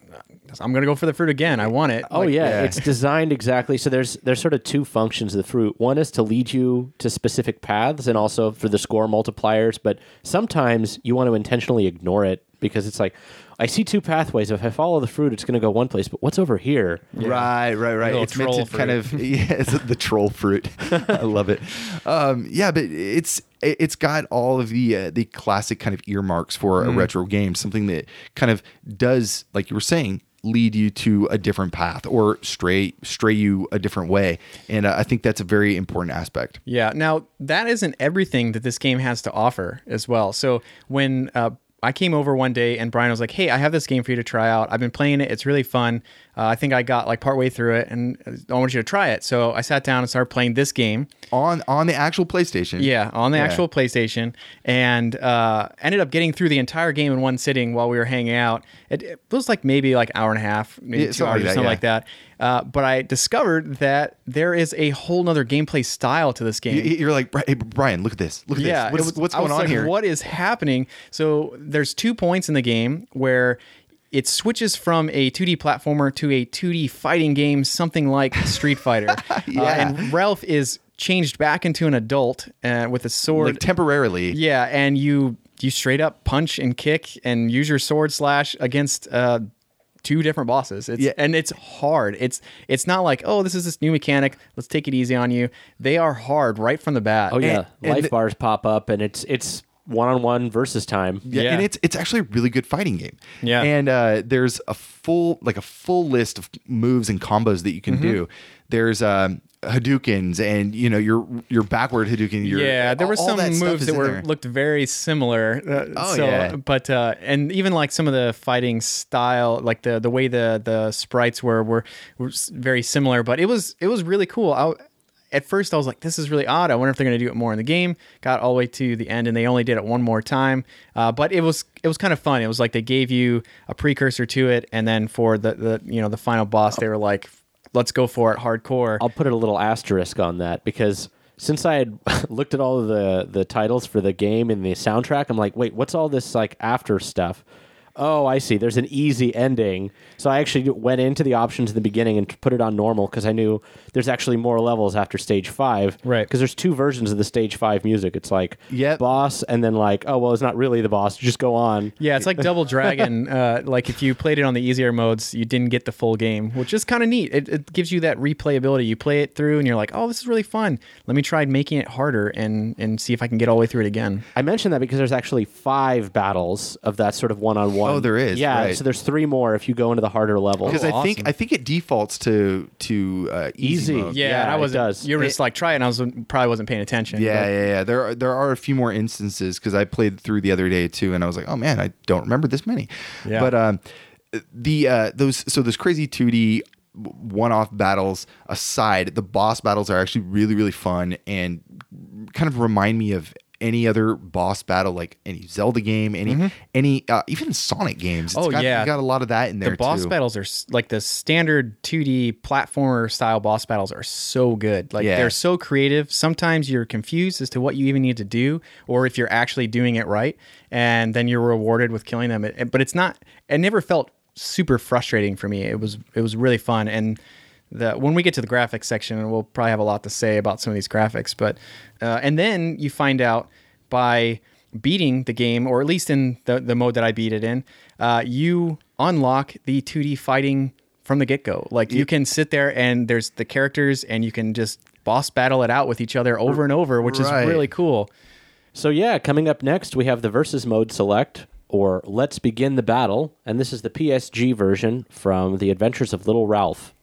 I'm gonna go for the fruit again. I want it. Oh Like, yeah. yeah. it's designed exactly. So there's there's sort of two functions of the fruit. One is to lead you to specific paths, and also for the score multipliers. But sometimes you want to intentionally ignore it because it's like, I see two pathways. If I follow the fruit, it's going to go one place. But what's over here? Right, right, right. Little It's meant to troll kind of yeah, it's the troll fruit. I love it. Um, yeah, but it's it's got all of the uh, the classic kind of earmarks for Mm. a retro game. Something that kind of does, like you were saying, lead you to a different path or stray stray you a different way. And uh, I think that's a very important aspect. Yeah. Now that isn't everything that this game has to offer as well. So when uh, I came over one day and Brian was like, "Hey, I have this game for you to try out. I've been playing it. It's really fun. Uh, I think I got like partway through it, and I want you to try it." So I sat down and started playing this game. on on the actual PlayStation. Yeah, on the Yeah. actual PlayStation, and uh, ended up getting through the entire game in one sitting while we were hanging out. It, it was like maybe like hour and a half, maybe Yeah, two hours like that, something yeah. like that. Uh, but I discovered that there is a whole nother gameplay style to this game. You're like, hey, Brian, look at this. Look at Yeah, this. What's, was- what's I going was on like, here? What is happening? So there's two points in the game where it switches from a 2D platformer to a 2D fighting game, something like Street Fighter. Uh, Yeah. and Ralph is changed back into an adult uh, with a sword. Like temporarily. yeah, and you you straight up punch and kick and use your sword slash against uh, two different bosses. It's, Yeah. and it's hard. It's it's not like oh this is this new mechanic. Let's take it easy on you. They are hard right from the bat. Oh yeah, and life the- bars pop up, and it's it's one on one versus time. Yeah, Yeah. and it's it's actually a really good fighting game. Yeah. and uh, there's a full like a full list of moves and combos that you can Mm-hmm. do. There's um, Hadoukens, and you know your your backward Hadouken. Your, yeah, there were some that moves that were there. looked very similar. Uh, Oh, so, yeah. but uh, and even like some of the fighting style, like the the way the the sprites were were, were very similar. But it was it was really cool. I, at first, I was like, "This is really odd. I wonder if they're going to do it more in the game." Got all the way to the end, and they only did it one more time. Uh, but it was it was kind of fun. It was like they gave you a precursor to it, and then for the the you know the final boss, they were like, "Let's go for it, hardcore." I'll put a little asterisk on that because since I had looked at all of the the titles for the game and the soundtrack, I'm like, wait, what's all this like after stuff? Oh, I see. There's an easy ending. So I actually went into the options in the beginning and put it on normal because I knew there's actually more levels after stage five. Right. Because there's two versions of the stage five music. It's like Yep. boss and then like, oh well, it's not really the boss. Just go on. Yeah, it's like Double Dragon. uh, like if you played it on the easier modes, you didn't get the full game, which is kind of neat. It, it gives you that replayability. You play it through, and you're like, "Oh, this is really fun. Let me try making it harder and and see if I can get all the way through it again." I mentioned that because there's actually five battles of that sort of one on one. Oh, there is, Yeah, right. so there's three more if you go into the harder level. because Oh, I think. I think it defaults to to uh, easy. Easy. mode. Yeah, Yeah, and I it was does. You were just like, "Try it," and I was probably wasn't paying attention. Yeah, but- yeah, yeah. There are, there are a few more instances because I played through the other day too, and I was like, oh man, I don't remember this many. Yeah. But um, the uh, those so those crazy two D one-off battles aside, the boss battles are actually really really fun and kind of remind me of any other boss battle like any Zelda game, any any uh, even Sonic games. It's Mm-hmm. Oh, got, yeah. got a lot of that in there the boss too. battles are like the standard 2D platformer style boss battles are so good. Like Yeah. they're so creative. Sometimes you're confused as to what you even need to do or if you're actually doing it right and then you're rewarded with killing them. It- but it's not it never felt super frustrating for me. It was it was really fun and the when we get to the graphics section, and we'll probably have a lot to say about some of these graphics. But uh, and then you find out by beating the game, or at least in the the mode that I beat it in, uh, you unlock the 2D fighting from the get go. Like you can sit there and there's the characters, and you can just boss battle it out with each other over and over, which Right. is really cool. So yeah, coming up next we have the versus mode select or let's begin the battle, and this is the PSG version from The Adventures of Little Ralph.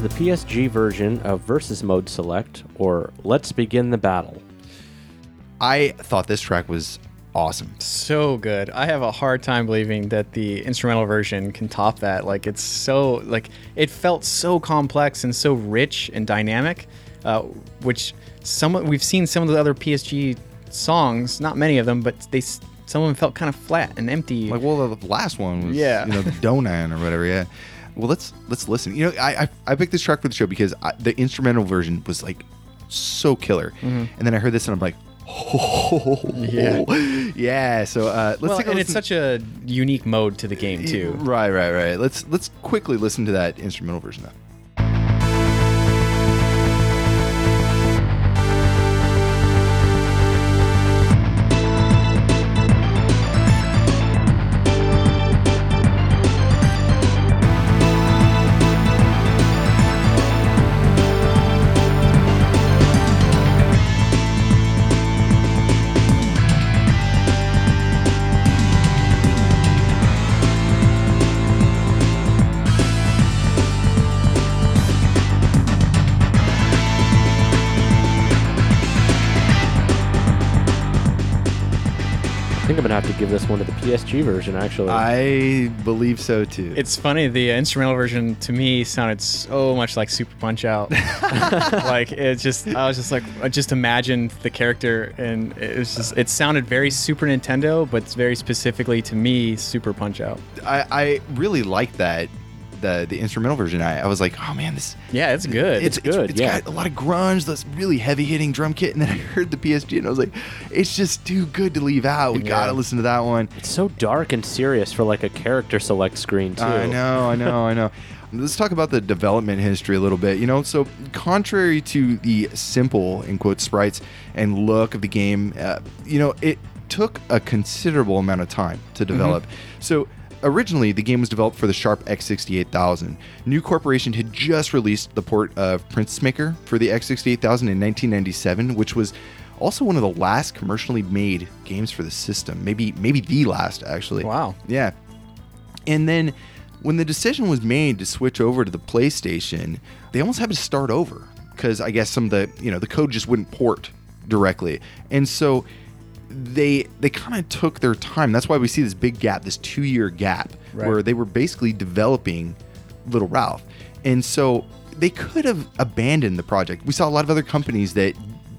Was the PSG version of Versus Mode Select, or Let's Begin the Battle. I thought this track was awesome. So good. I have a hard time believing that the instrumental version can top that. Like it's so like it felt so complex and so rich and dynamic, uh, which some we've seen some of the other PSG songs, not many of them, but they some of them felt kind of flat and empty. Like, well, the last one was, Yeah. you know, the Donan or whatever. Yeah. Well, let's let's listen. You know, I I, I picked this track for the show because I, the instrumental version was like so killer, and then I heard this and I'm like, oh Yeah. yeah. So uh, let's well, take a and it's such a unique mode to the game too. Right, right, right. Let's let's quickly listen to that instrumental version. Now. I think I'm gonna have to give this one to the PSG version. Actually, I believe so too. It's funny. The instrumental version to me sounded so much like Super Punch Out. like it just, I was just like, I just imagined the character, and it was just, it sounded very Super Nintendo, but very specifically to me, Super Punch Out. I, I really like that the the instrumental version. I, I was like, oh man, this Yeah, it's good. it's, good, It's yeah. got a lot of grunge, this really heavy hitting drum kit, and then I heard the PSG and I was like, it's just too good to leave out. We Yeah. gotta listen to that one. it's so dark and serious for like a character select screen too. I know, I know, I know. Let's talk about the development history a little bit. You know, so contrary to the simple, in quote, sprites and look of the game, uh, you know, it took a considerable amount of time to develop. So originally, the game was developed for the Sharp X68000. New Corporation had just released the port of Princess Maker for the X68000 in 1997, which was also one of the last commercially made games for the system. Maybe, maybe the last, actually. Wow. Yeah. And then when the decision was made to switch over to the PlayStation, they almost had to start over because I guess some of the, you know, the code just wouldn't port directly. And so they they kind of took their time. That's why we see this big gap, this 2-year gap Right. where they were basically developing Little Ralph. And so they could have abandoned the project. We saw a lot of other companies that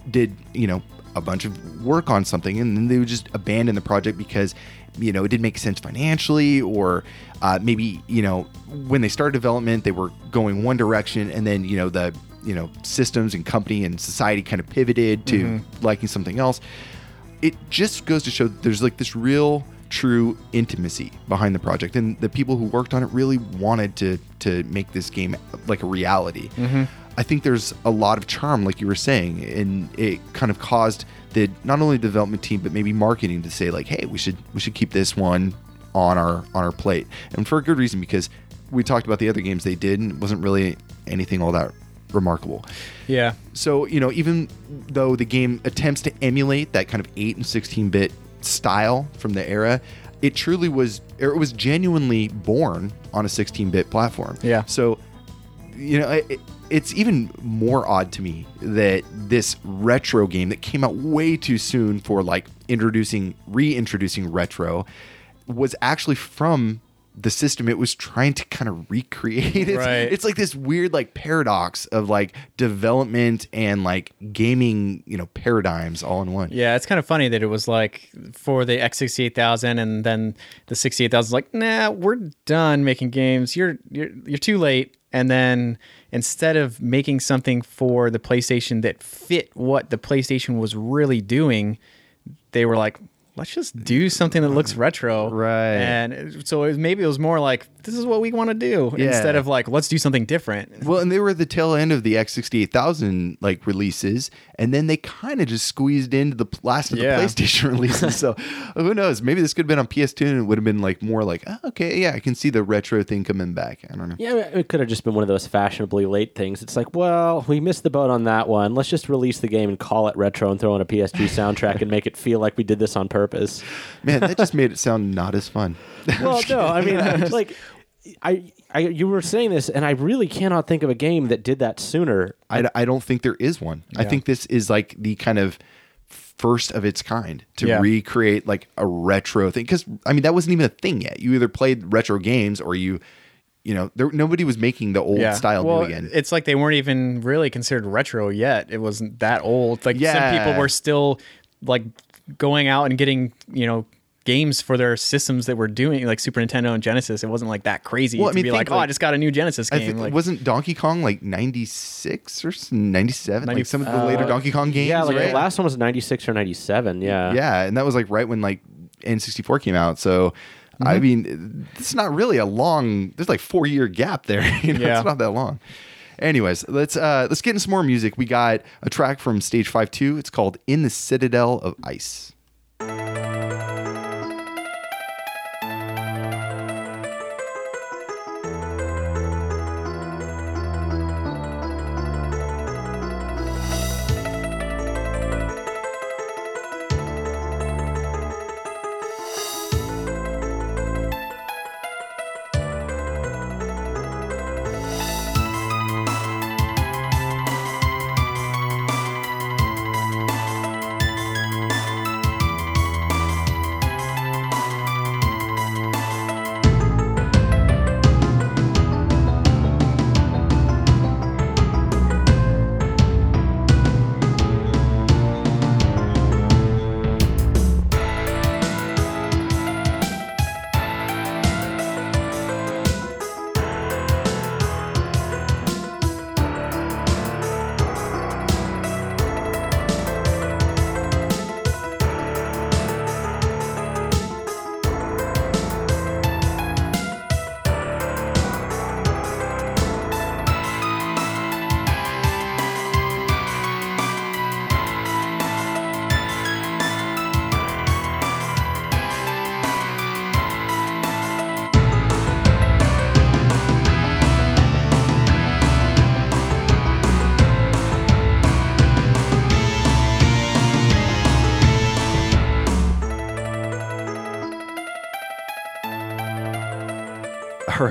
did, you know, a bunch of work on something and then they would just abandon the project because, you know, it didn't make sense financially or uh, maybe, you know, when they started development, they were going one direction and then, you know, the, you know, systems and company and society kind of pivoted to liking something else it just goes to show that there's like this real true intimacy behind the project and the people who worked on it really wanted to to make this game like a reality. Mm-hmm. I think there's a lot of charm like you were saying and it kind of caused the not only the development team but maybe marketing to say like hey we should we should keep this one on our on our plate. And for a good reason because we talked about the other games they did and it wasn't really anything all that remarkable yeah. so, you know, even though the game attempts to emulate that kind of 8 and 16 bit style from the era, it truly was, or it was genuinely born on a 16 bit platform. Yeah. So, you know, it, it's even more odd to me that this retro game that came out way too soon for like introducing, reintroducing retro was actually from the system it was trying to kind of recreate. It's, Right. it's like this weird like paradox of like development and like gaming, you know, paradigms all in one. Yeah, it's kind of funny that it was like for the X68000 and then the 68000 is like, "Nah, we're done making games. You're you're you're too late." And then instead of making something for the PlayStation that fit what the PlayStation was really doing, they were like, let's just do something that looks retro. Right. And so it was, maybe it was more like, this is what we want to do Yeah. instead of like, let's do something different. Well, and they were at the tail end of the X68000 like releases, and then they kind of just squeezed into the last of Yeah. the PlayStation releases. So who knows? Maybe this could have been on PS2 and it would have been like more like, oh, okay, yeah, I can see the retro thing coming back. I don't know. Yeah, it could have just been one of those fashionably late things. It's like, well, we missed the boat on that one. Let's just release the game and call it retro and throw in a PS2 soundtrack and make it feel like we did this on purpose. Man, that just made it sound not as fun. Well, no, I mean, like I, I, you were saying this, and I really cannot think of a game that did that sooner. I, I don't think there is one. I think this is like the kind of first of its kind to Yeah. recreate like a retro thing. Because I mean, that wasn't even a thing yet. You either played retro games or you, you know, there nobody was making the old style well, new again. It's like they weren't even really considered retro yet. It wasn't that old. Like some people were still like going out and getting, you know, games for their systems that were doing like Super Nintendo and Genesis. It wasn't like that crazy Well, I mean, be think, like, oh, I just got a new Genesis I game. think, like, wasn't Donkey Kong like ninety six or ninety seven? Like some of the later Donkey Kong games. yeah, like right? the last one was ninety six or ninety seven. Yeah, Yeah, and that was like right when like N64 came out. So Mm-hmm. I mean, it's not really a long. There's like four year gap there. You know, Yeah. it's not that long. Anyways, let's uh let's get into some more music. We got a track from Stage Five Two. It's called "In the Citadel of Ice."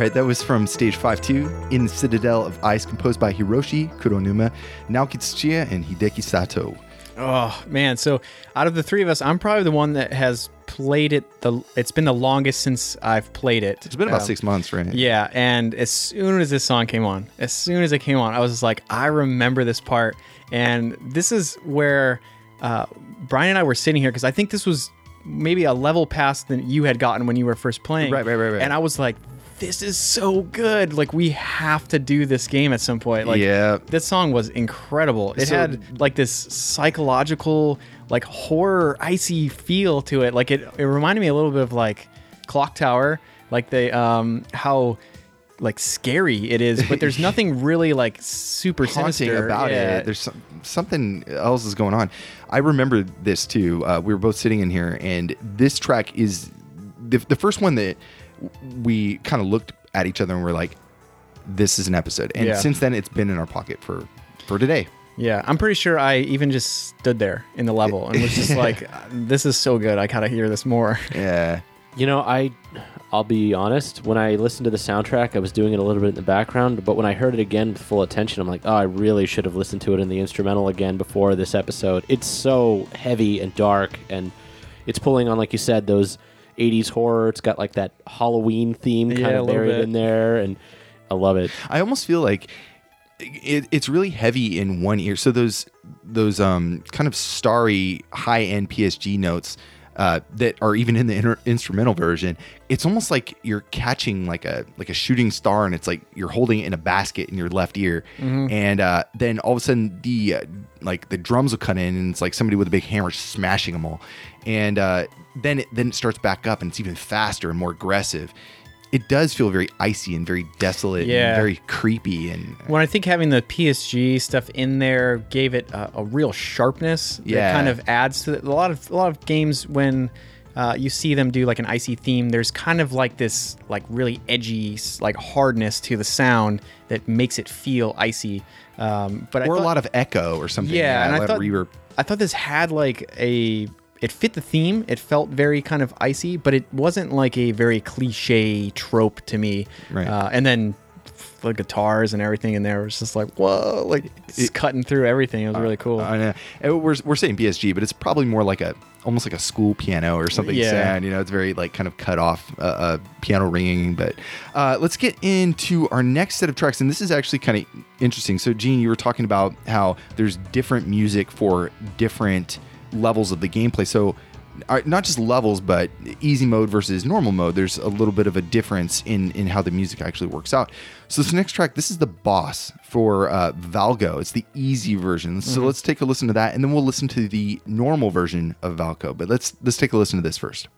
Right, that was from Stage 5 2 in the Citadel of Ice, composed by Hiroshi Kuronuma, Naoki Tsuchiya, and Hideki Sato. Oh man! So out of the three of us, I'm probably the one that has played it. The it's been the longest since I've played it. It's been about Um, six months, right? Yeah, and as soon as this song came on, as soon as it came on, I was just like, I remember this part, and this is where uh, Brian and I were sitting here because I think this was maybe a level past than you had gotten when you were first playing. Right, right, right, right. And I was like, this is so good. Like we have to do this game at some point. Like Yeah. this song was incredible. It So- had like this psychological, like horror, icy feel to it. Like it, it reminded me a little bit of like Clock Tower, like the um how like scary it is, but there's nothing really like super haunting sinister about Yeah. it. There's some, something else is going on. I remember this too. Uh, we were both sitting in here, and this track is the, the first one that we kind of looked at each other and we're like, "This is an episode." And Yeah. since then, it's been in our pocket for for today. Yeah, I'm pretty sure I even just stood there in the level and was just like, "This is so good. I gotta hear this more." Yeah. You know, I I'll be honest, when I listened to the soundtrack, I was doing it a little bit in the background, but when I heard it again with full attention, I'm like, "Oh, I really should have listened to it in the instrumental again before this episode." It's so heavy and dark and it's pulling on like you said those 80s horror. It's got like that Halloween theme kind Yeah, of buried bit. in there and I love it. I almost feel like it, it's really heavy in one ear. So those those um kind of starry high end PSG notes uh, that are even in the inter- instrumental version, it's almost like you're catching like a like a shooting star, and it's like you're holding it in a basket in your left ear, and uh, then all of a sudden the uh, like the drums will cut in, and it's like somebody with a big hammer smashing them all, and uh, then it, then it starts back up, and it's even faster and more aggressive. It does feel very icy and very desolate, Yeah. and very creepy, and When I think having the PSG stuff in there gave it a, a real sharpness. Yeah. kind of adds to it. a lot of a lot of games when uh, you see them do like an icy theme. There's kind of like this like really edgy like hardness to the sound that makes it feel icy. Um, but I or a lot of echo or something. yeah, and a I thought reverb. I thought this had like a it fit the theme. It felt very kind of icy, but it wasn't like a very cliche trope to me. Right. Uh, and then the guitars and everything in there was just like whoa, like it's cutting through everything. It was really cool. I know. And We're, we're saying PSG, but it's probably more like a almost like a school piano or something Yeah. sad. You know, it's very like kind of cut off uh, uh, piano ringing. But uh, let's get into our next set of tracks, and this is actually kind of interesting. So, Gene, you were talking about how there's different music for different levels of the gameplay. So. uh, Not just levels, but easy mode versus normal mode. There's a little bit of a difference in in how the music actually works out. So this next track, this is the boss for uh, Valgo. It's the easy version. So let's take a listen to that, and then we'll listen to the normal version of Valgo. But let's let's take a listen to this first.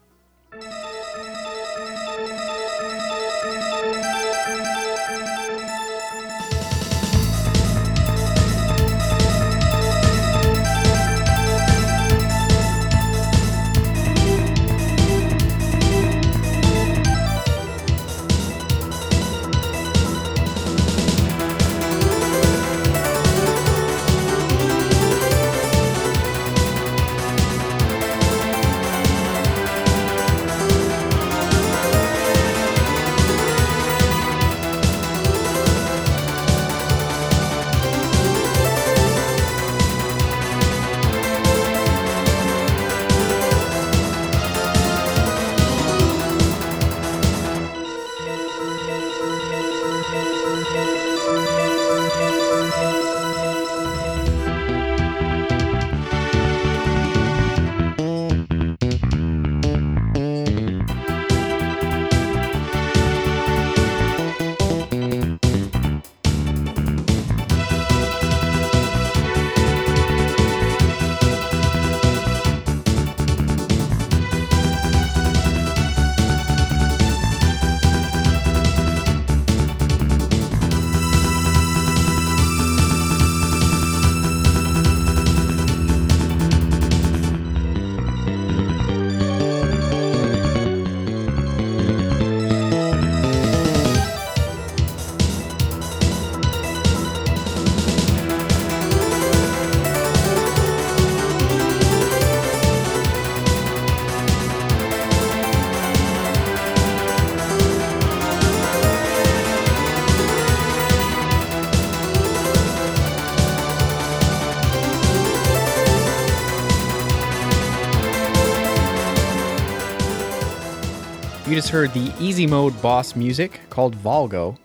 Just heard the easy mode boss music called Volgo.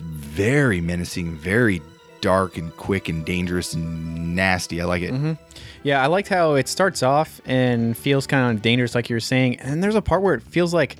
Very menacing, very dark and quick and dangerous and nasty. I like it. Mm-hmm. Yeah, I liked how it starts off and feels kind of dangerous, like you were saying, and there's a part where it feels like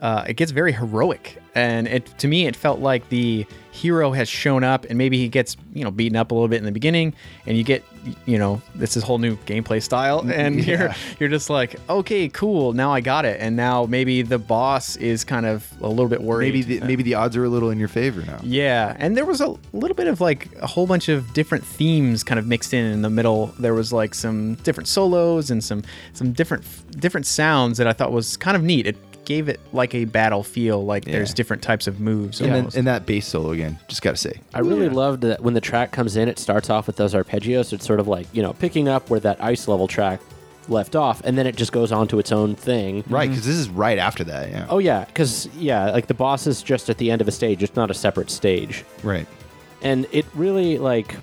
uh, it gets very heroic, and it to me it felt like the hero has shown up, and maybe he gets you know beaten up a little bit in the beginning, and you get you know this is whole new gameplay style, and you're you're just like okay, cool, now I got it, and now maybe the boss is kind of a little bit worried. Maybe the, maybe the odds are a little in your favor now. Yeah, and there was a little bit of like a whole bunch of different themes kind of mixed in in the middle. There was like some different solos and some some different different sounds that I thought was kind of neat. It gave it like a battle feel, like there's different types of moves. And then almost. and that bass solo again, just gotta say. I really loved that when the track comes in, it starts off with those arpeggios. It's sort of like, you know, picking up where that ice level track left off, and then it just goes on to its own thing. Right, because this is right after that. Yeah. Oh, yeah, because, yeah, like the boss is just at the end of a stage, it's not a separate stage. right. And it really, like,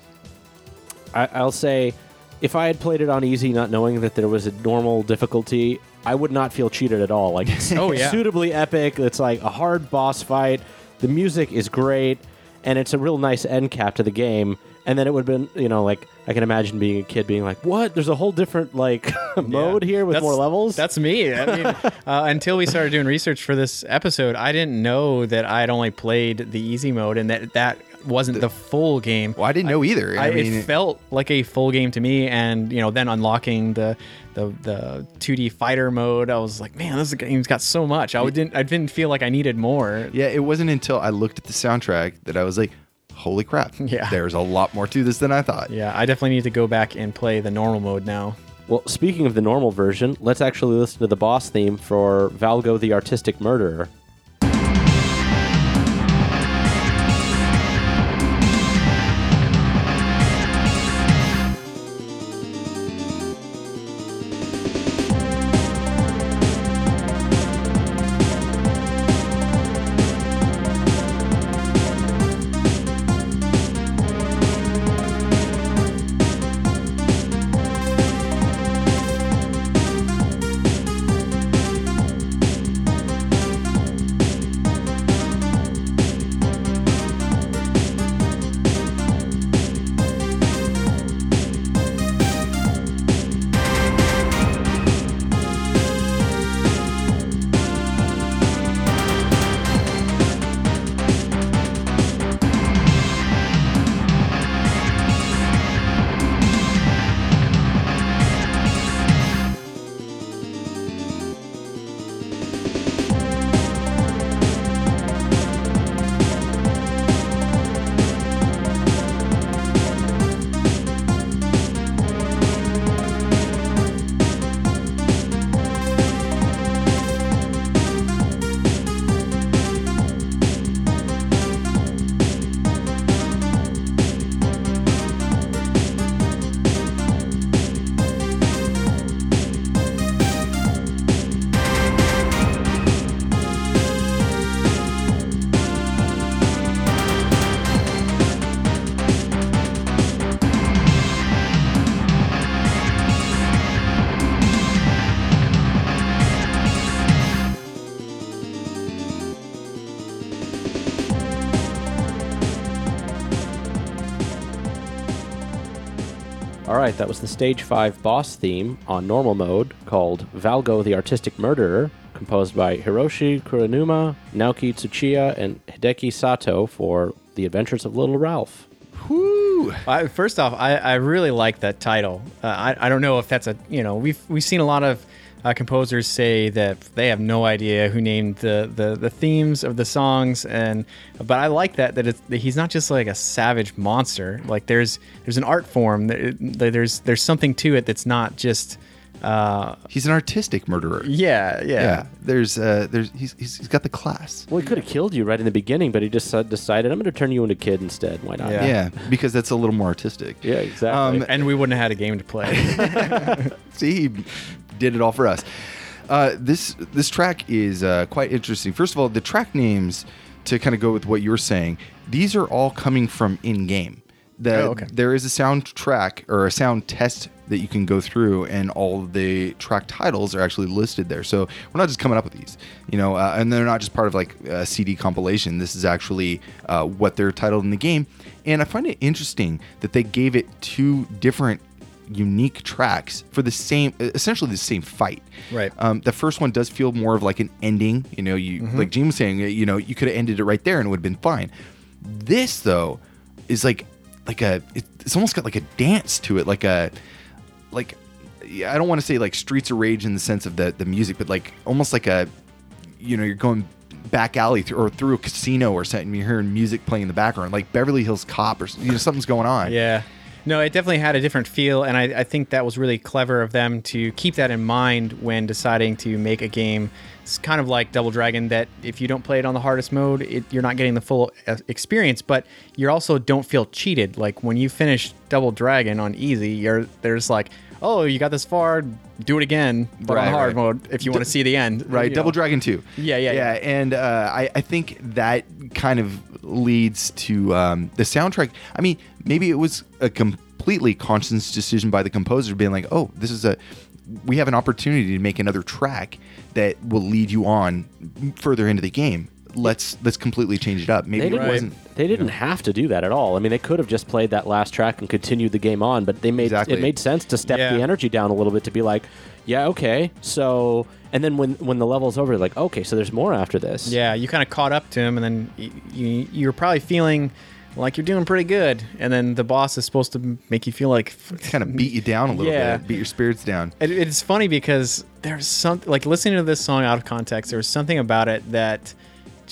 I, I'll say, if I had played it on easy, not knowing that there was a normal difficulty, I would not feel cheated at all. Like, Oh, yeah. suitably epic. It's like a hard boss fight. The music is great, and it's a real nice end cap to the game. And then it would have been, you know, like I can imagine being a kid being like, "What? There's a whole different like mode Yeah. here with That's- more levels." That's me. I mean, uh, until we started doing research for this episode, I didn't know that I had only played the easy mode and that that wasn't the full game. Well, I didn't know either. I, I, mean, it felt like a full game to me, and you know, then unlocking the the the 2D fighter mode, I was like, man, this game's got so much. I didn't I didn't feel like I needed more. yeah, it wasn't until I looked at the soundtrack that I was like, "Holy crap! Yeah. there's a lot more to this than I thought." Yeah, I definitely need to go back and play the normal mode now. well, speaking of the normal version, let's actually listen to the boss theme for Valgo the Artistic Murderer. Right, that was the Stage 5 boss theme on normal mode called Valgo the Artistic Murderer, composed by Hiroshi Kuronuma, Naoki Tsuchiya, and Hideki Sato for The Adventures of Little Ralph. Whoo! First off, I, I really like that title. Uh, I, I don't know if that's a you know we've we've seen a lot of uh, composers say that they have no idea who named the, the, the themes of the songs and but I like that that, that he's not just like a savage monster. Like there's there's an art form. There's there's something to it that's not just. Uh, He's an artistic murderer. yeah, yeah, Yeah, there's uh, there's he's, he's he's got the class. Well, he could have killed you right in the beginning, but he just uh, decided, I'm going to turn you into a kid instead. Why not? Yeah. Yeah, because that's a little more artistic. Yeah, exactly. Um, And we wouldn't have had a game to play. See, he did it all for us. Uh, this this track is uh, quite interesting. First of all, the track names to kind of go with what you're saying. These are all coming from in game. The, Oh, okay. There is a soundtrack or a sound test that you can go through, and all the track titles are actually listed there. So we're not just coming up with these, you know, uh, and they're not just part of like a CD compilation. This is actually uh, what they're titled in the game, and I find it interesting that they gave it two different unique tracks for the same essentially the same fight Right. um, the first one does feel more of like an ending you know you like Gene was saying you know you could have ended it right there and it would have been fine this though is like like a it's almost got like a dance to it like a like I don't want to say like Streets of Rage in the sense of the the music, but like almost like a you know you're going back alley th- or through a casino or something. You're hearing music playing in the background, like Beverly Hills Cop or you know something's going on. Yeah. No, it definitely had a different feel, and I, I think that was really clever of them to keep that in mind when deciding to make a game. It's kind of like Double Dragon that if you don't play it on the hardest mode, it, you're not getting the full uh, experience, but you also don't feel cheated. Like when you finish Double Dragon on easy, you're there's like, oh, you got this far, do it again, but Right, on hard right. mode if you want to see the end. right you double know. dragon 2 Yeah, yeah, yeah yeah. and uh, I, I think that kind of leads to um, the soundtrack i mean maybe it was a completely conscious decision by the composer being like oh this is a we have an opportunity to make another track that will lead you on further into the game let's let's completely change it up maybe they it didn't, wasn't they didn't have to do that at all. I mean, they could have just played that last track and continued the game on, but they made Exactly. it made sense to step Yeah. the energy down a little bit to be like, yeah, okay, so, and then when when the level's over, like, okay, so there's more after this. Yeah, you kind of caught up to him, and then you, you, you're probably feeling like you're doing pretty good. And then the boss is supposed to make you feel like. kind of beat you down a little Yeah. bit beat your spirits down It, it's funny because there's something like listening to this song out of context. There was something about it that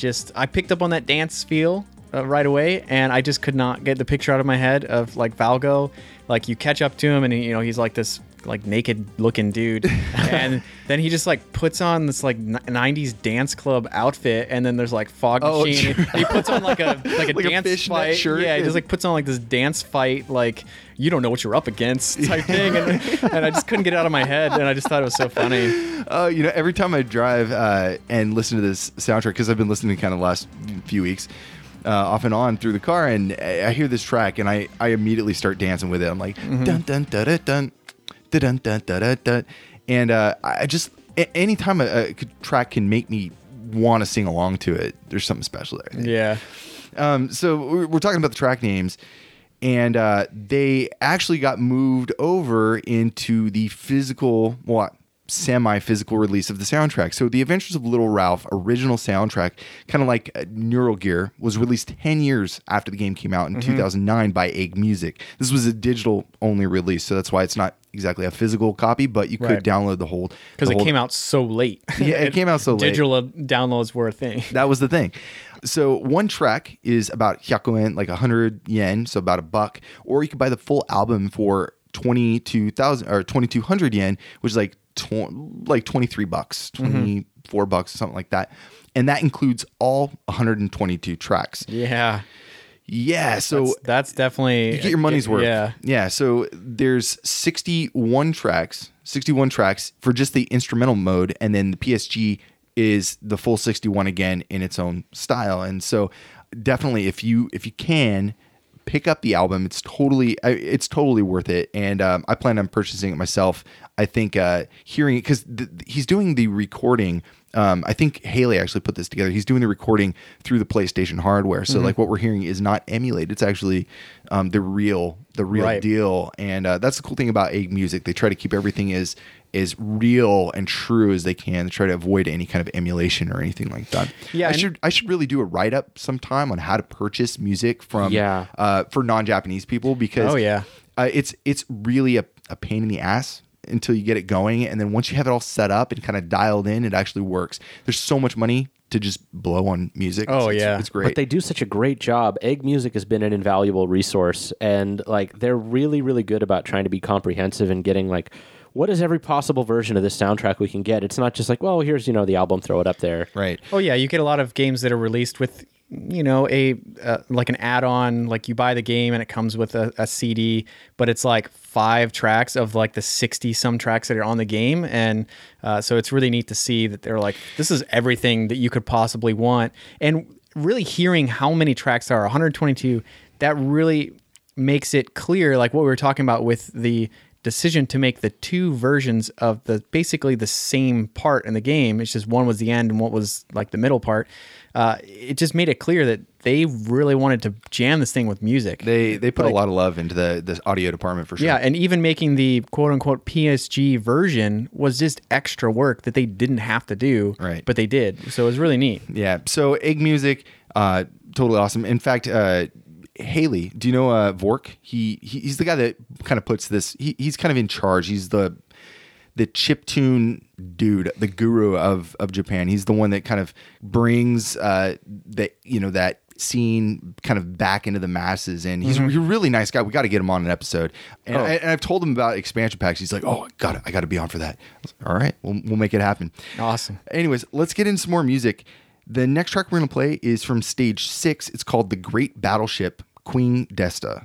just I picked up on that dance feel uh, right away, and I just could not get the picture out of my head of like Valgo. Like you catch up to him, and he, you know he's like this like naked looking dude, and then he just like puts on this like n- '90s dance club outfit, and then there's like fog Oh, machine. true. he puts on like a like a Like dance fishnet fight. shirt Yeah, he just like puts on like this dance fight like you don't know what you're up against type thing, and, and I just couldn't get it out of my head, and I just thought it was so funny. Oh, you know, every time I drive uh, and listen to this soundtrack, because I've been listening kind of the last few weeks, uh, off and on through the car, and I I hear this track, and I, I immediately start dancing with it. I'm like, dun dun da da dun, dun dun dun dun, and uh, I just anytime a, a track can make me want to sing along to it, there's something special there. Yeah. Um, so we're, we're talking about the track names, and uh, they actually got moved over into the physical, what semi-physical release of the soundtrack. So the Adventures of Little Ralph original soundtrack, kind of like uh, Neural Gear, was released 10 years after the game came out in Mm-hmm. 2009 by Egg Music. This was a digital only release, so that's why it's not exactly a physical copy, but you could Right. download the whole because it whole- came out so late. Yeah, it came out so late. Digital downloads were a thing. That was the thing. So one track is about hyakuyen, like 100 yen, so about a buck, or you could buy the full album for 22,000 or 2200 yen, which is like tw- like 23 bucks, mm-hmm. 24 bucks, something like that. And that includes all 122 tracks. Yeah. Yeah, so That's, that's definitely you get your money's worth. Yeah. Yeah. So there's 61 tracks, 61 tracks for just the instrumental mode, and then the PSG is the full 61 again in its own style. And so definitely, if you if you can pick up the album, it's totally it's totally worth it. And um, I plan on purchasing it myself. I think uh, hearing it because th- he's doing the recording Um, I think Hally actually put this together. He's doing the recording through the PlayStation hardware, so like what we're hearing is not emulated. It's actually um, the real, the real Right. deal, and uh, that's the cool thing about Egg Music. They try to keep everything as as real and true as they can. They try to avoid any kind of emulation or anything like that. Yeah, I should I should really do a write up sometime on how to purchase music from Yeah. uh, for non Japanese people because Oh, yeah. uh, it's it's really a, a pain in the ass until you get it going and then once you have it all set up and kind of dialed in it actually works there's so much money to just blow on music Oh, It's- it's, yeah. it's great But they do such a great job. Egg Music has been an invaluable resource, and like they're really, really good about trying to be comprehensive and getting like, what is every possible version of this soundtrack we can get? It's not just like, well, here's you know the album, throw it up there. right Oh yeah, you get a lot of games that are released with you know a uh, like an add-on like you buy the game and it comes with a, a cd but it's like five tracks of like the 60 some tracks that are on the game and uh, so it's really neat to see that they're like this is everything that you could possibly want. And really hearing how many tracks there are 122 that really makes it clear like what we were talking about with the decision to make the two versions of the basically the same part in the game. It's just one was the end and what was like the middle part. Uh, it just made it clear that they really wanted to jam this thing with music. They they put Like- a lot of love into the the audio department for sure. Yeah and even making the quote unquote psg version was just extra work that they didn't have to do Right. but they did. So it was really neat. Yeah so egg music uh totally awesome. In fact uh Hally, do you know uh, VORC? He, he he's the guy that kind of puts this. He, he's kind of in charge. He's the the chiptune dude, the guru of of Japan. He's the one that kind of brings uh that you know that scene kind of back into the masses and he's, he's a really nice guy we got to get him on an episode and, Oh. I, and i've told him about expansion packs he's like oh i got to i got to be on for that like, all right we'll, we'll make it happen Awesome. anyways let's get in some more music the next track we're going to play is from stage six. It's called the great battleship queen desta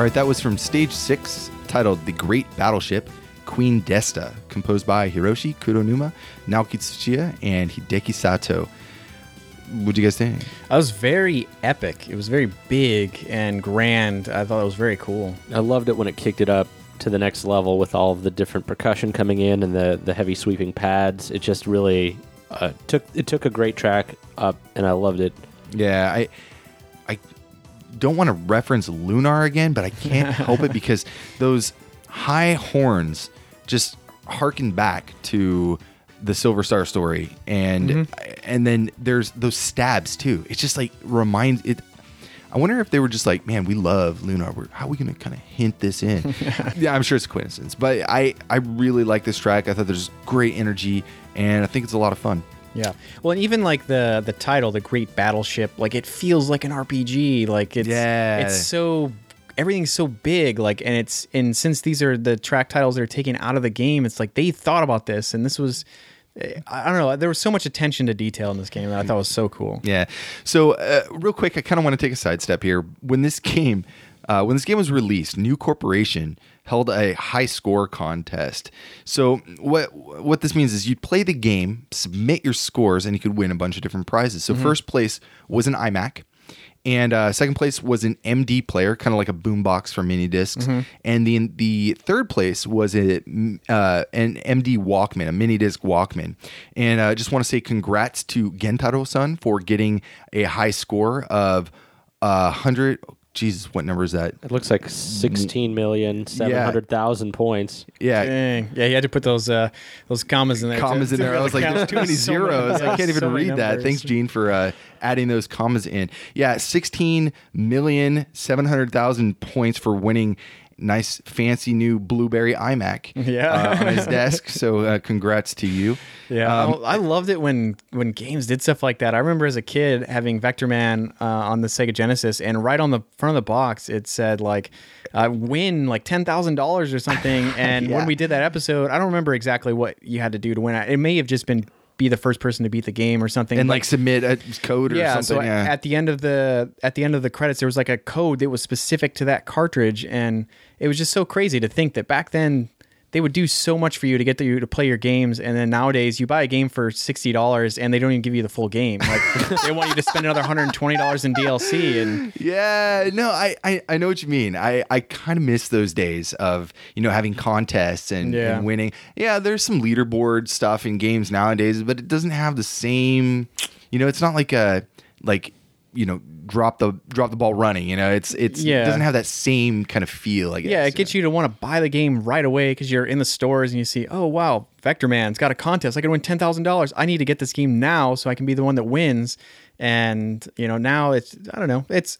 All right, that was from stage six, titled The Great Battleship, Queen Desta, composed by Hiroshi Kuronuma, Naoki Tsuchiya, and Hideki Sato. What'd you guys think? That was very epic. It was very big and grand. I thought it was very cool. I loved it when it kicked it up to the next level with all of the different percussion coming in and the the heavy sweeping pads. It just really uh, took it took a great track up, and I loved it. Yeah, I I don't want to reference Lunar again, but I can't help it because those high horns just harken back to the Silver Star story and mm-hmm. and then there's those stabs too. It's just like reminds it I wonder if they were just like, man, we love Lunar. We're, how are we going to kind of hint this in? yeah, I'm sure it's a coincidence, but I I really like this track. I thought there's great energy, and I think it's a lot of fun. Yeah. Well, and even like the the title, the Great Battleship, like it feels like an RPG. Like it's Yeah. it's so everything's so big. Like and it's and since these are the track titles that are taken out of the game, it's like they thought about this and this was I don't know. There was so much attention to detail in this game that I thought was so cool. Yeah. So, uh, real quick, I kind of want to take a sidestep here. When this game, uh, when this game was released, New Corporation held a high score contest. So, what what this means is you'd play the game, submit your scores, and you could win a bunch of different prizes. So, first place was an iMac. And uh, second place was an MD player, kind of like a boombox for mini discs. And the the third place was a uh, an MD Walkman, a mini disc Walkman. And I uh, just want to say congrats to Gentaro-san for getting a high score of uh, hundred. Jesus, what number is that? It looks like sixteen million seven hundred thousand points. Yeah, Dang. Yeah, you had to put those uh, those commas in there. commas to- in to there. I was like, really there's too count. many So many- zeros. yeah, I can't even so many read that. numbers. Thanks, Gene, for uh, adding those commas in. Yeah, 16 million 700,000 points for winning nice, fancy new Blueberry iMac Yeah. uh, on his desk. So uh, congrats to you. Yeah, Um, I loved it when when games did stuff like that. I remember as a kid having Vector Man uh, on the Sega Genesis, and right on the front of the box it said like uh, win like ten thousand dollars or something. And Yeah. when we did that episode, I don't remember exactly what you had to do to win. It may have just been be the first person to beat the game or something. and but- like submit a code or yeah, something. so yeah. at the end of the at the end of the credits, there was like a code that was specific to that cartridge, and it was just so crazy to think that back then they would do so much for you to get you to play your games, and then nowadays you buy a game for sixty dollars and they don't even give you the full game. Like they want you to spend another hundred and twenty dollars in DLC, and Yeah, no, I, I, I know what you mean. I, I kind of miss those days of, you know, having contests and, Yeah. and winning. Yeah, there's some leaderboard stuff in games nowadays, but it doesn't have the same, you know, it's not like a, like, you know, drop the drop the ball running. You know, it's it's Yeah. it doesn't have that same kind of feel. I guess. yeah, it gets you to want to buy the game right away because you're in the stores and you see, oh wow, Vector Man's got a contest. I can win ten thousand dollars. I need to get this game now so I can be the one that wins. And you know now it's I don't know it's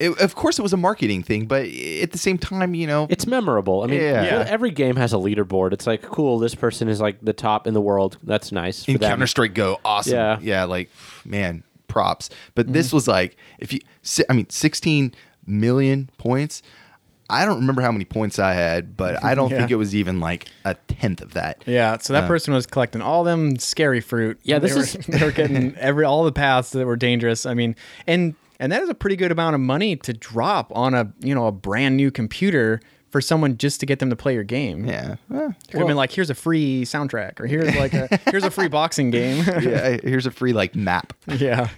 It- of course, it was a marketing thing, but at the same time, you know, It's memorable. I mean, Yeah. well, every game has a leaderboard. It's like, cool, this person is like the top in the world. That's nice. For in. Counter Strike Go, awesome. Yeah. yeah, like man, props. But Mm-hmm. this was like, if you, I mean, 16 million points. I don't remember how many points I had, but I don't Yeah. think it was even like a tenth of that. Yeah, so that person was collecting all them scary fruit. Yeah, they this were, is- they were getting every all the paths that were dangerous. I mean, and and that is a pretty good amount of money to drop on a you know a brand new computer for someone just to get them to play your game. Yeah, Well, Could have been like, here's a free soundtrack, or here's like a here's a free boxing game. yeah. Here's a free like map. yeah.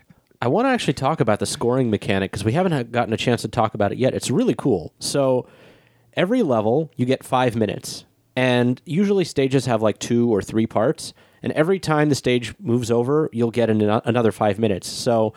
I want to actually talk about the scoring mechanic because we haven't gotten a chance to talk about it yet. It's really cool. So every level you get five minutes, and usually stages have like two or three parts. And every time the stage moves over, you'll get an, another five minutes. So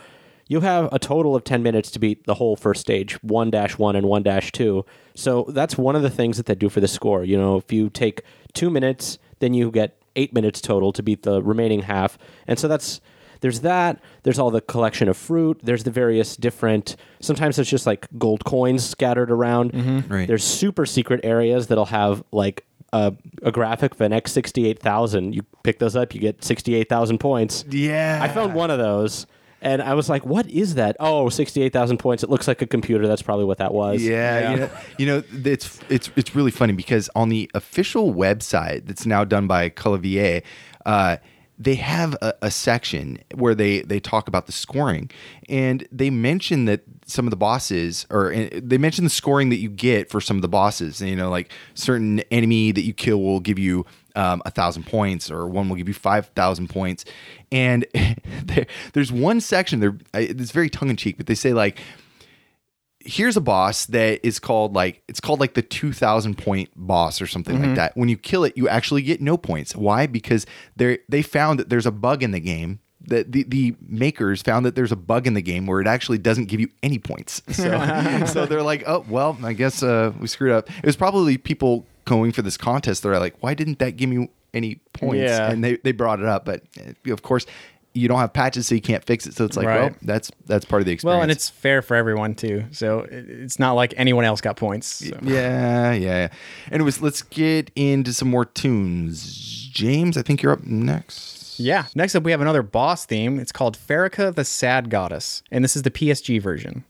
you'll have a total of 10 minutes to beat the whole first stage 1 1 and 1 2. So that's one of the things that they do for the score. You know, if you take two minutes, then you get eight minutes total to beat the remaining half. And so that's there's that. There's all the collection of fruit. There's the various different sometimes it's just like gold coins scattered around. Right. there's super secret areas that'll have like a, a graphic of an x68000 you pick those up you get 68000 points. Yeah, i found one of those and i was like what is that? Oh 68000 points. It looks like a computer. That's probably what that was. Yeah, Yeah. you know, you know, it's it's it's really funny because on the official website that's now done by Colavier, uh, they have a, a section where they they talk about the scoring, and they mention that some of the bosses, or uh, they mention the scoring that you get for some of the bosses. You know, like certain enemy that you kill will give you um, a thousand points, or one will give you five thousand points, and there, there's one section there. It's very tongue in cheek, but they say like here's a boss that is called like it's called like the 2000 point boss or something like that. When you kill it you actually get no points. Why? Because they they found that there's a bug in the game that the, the makers found that there's a bug in the game where it actually doesn't give you any points. So so they're like oh well i guess uh, we screwed up. It was probably people going for this contest they're like why didn't that give me any points? Yeah. and they, they brought it up but uh, of course you don't have patches so you can't fix it so it's like well that's that's part of the experience Well, and it's fair for everyone too. So it's not like anyone else got points. so. Yeah, yeah, yeah. Anyways, let's get into some more tunes. James, I think you're up next. Yeah. Next up, we have another boss theme. It's called Farrakha the Sad Goddess, and this is the PSG version.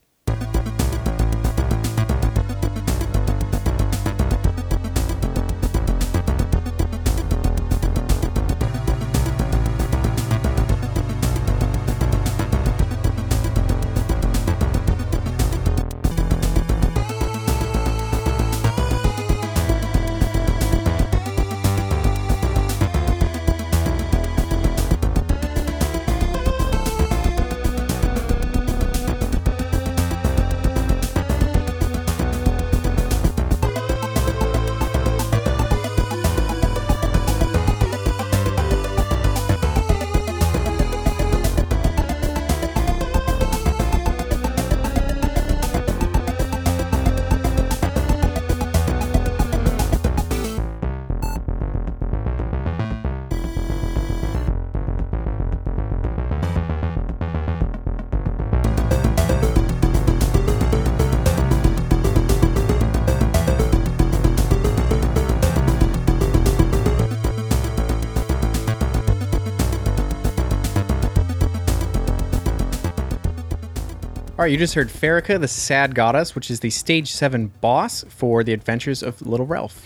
Right, you just heard Farika, the Sad Goddess, which is the stage seven boss for the Adventures of Little Ralph.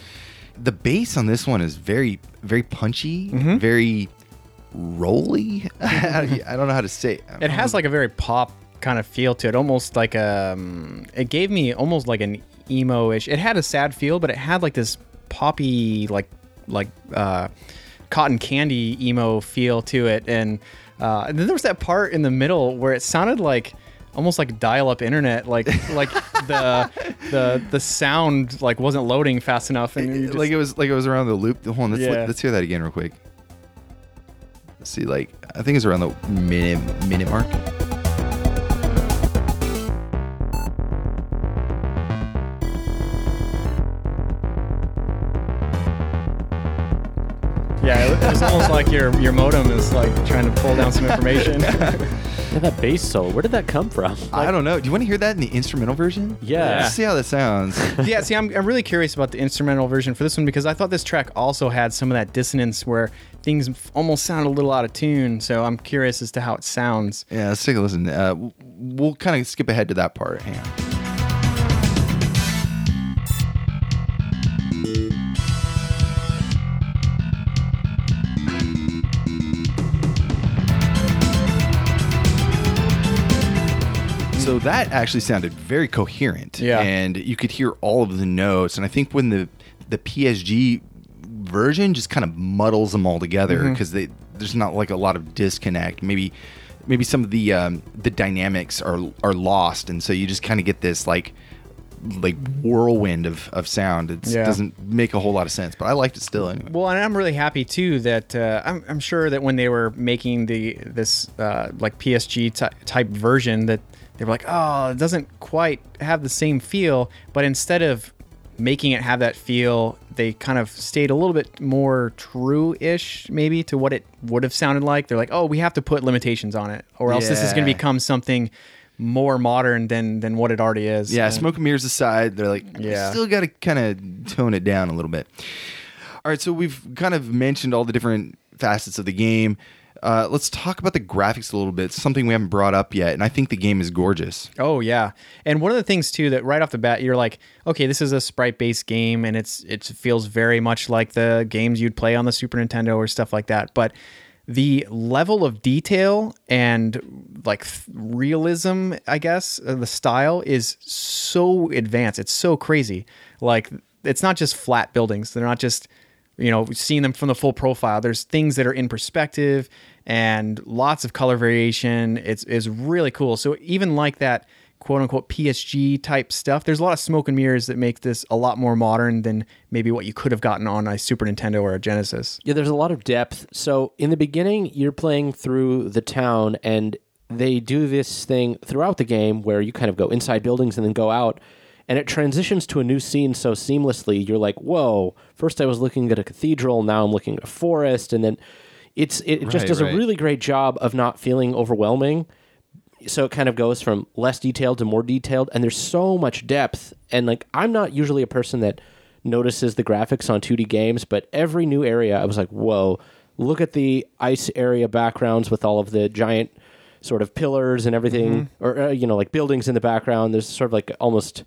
The bass on this one is very, very punchy, Mm-hmm. very rolly. I don't know how to say. It, It has like a very pop kind of feel to it, almost like um, it gave me almost like an emo-ish. It had a sad feel, but it had like this poppy, like like uh, cotton candy emo feel to it. And, uh, and then there was that part in the middle where it sounded like almost like dial-up internet, like like the the the sound like wasn't loading fast enough, and you just- like it was like it was around the loop. Hold on, let's Yeah. let's hear that again real quick. Let's see, like I think it's around the minute minute mark. yeah, it, it was almost like your your modem is like trying to pull down some information. Yeah, that bass solo. Where did that come from? I don't know. Do you want to hear that in the instrumental version? Yeah. Let's see how that sounds. yeah, see, I'm, I'm really curious about the instrumental version for this one because I thought this track also had some of that dissonance where things almost sound a little out of tune. So I'm curious as to how it sounds. yeah, let's take a listen. Uh, we'll kind of skip ahead to that part. Hang on. So that actually sounded very coherent. Yeah. And you could hear all of the notes. And I think when the the PSG version just kind of muddles them all together Mm-hmm. because they there's not like a lot of disconnect. Maybe maybe some of the um, the dynamics are are lost, and so you just kind of get this like like whirlwind of, of sound. It Yeah. doesn't make a whole lot of sense, but I liked it still anyway. Well, and I'm really happy too that uh, I'm, I'm sure that when they were making the this uh, like PSG ty- type version that they were like, oh, it doesn't quite have the same feel, but instead of making it have that feel, they kind of stayed a little bit more true-ish maybe to what it would have sounded like. They're like, oh, we have to put limitations on it, or else this is going to become something more modern than than what it already is. Yeah, And- smoke and mirrors aside, they're like, Yeah. still got to kind of tone it down a little bit. All right, so we've kind of mentioned all the different facets of the game. Uh, let's talk about the graphics a little bit. Something we haven't brought up yet, and I think the game is gorgeous. Oh yeah, and one of the things too that right off the bat you're like, okay, this is a sprite-based game, and it's it feels very much like the games you'd play on the Super Nintendo or stuff like that. But the level of detail and like th- realism, I guess, uh, the style is so advanced. It's so crazy. Like it's not just flat buildings. They're not just you know seeing them from the full profile. There's things that are in perspective and lots of color variation. It's is really cool. So even like that quote unquote PSG type stuff, there's a lot of smoke and mirrors that make this a lot more modern than maybe what you could have gotten on a Super Nintendo or a Genesis. Yeah, there's a lot of depth. So in the beginning, you're playing through the town, and they do this thing throughout the game where you kind of go inside buildings and then go out, and it transitions to a new scene so seamlessly. You're like, whoa! First, I was looking at a cathedral, now I'm looking at a forest, and then it's it, it just Right, does right. a really great job of not feeling overwhelming. So it kind of goes from less detailed to more detailed, and there's so much depth. And like, I'm not usually a person that notices the graphics on 2D games, but every new area, I was like, whoa, look at the ice area backgrounds with all of the giant sort of pillars and everything, or, uh, you know, like buildings in the background. There's sort of like almost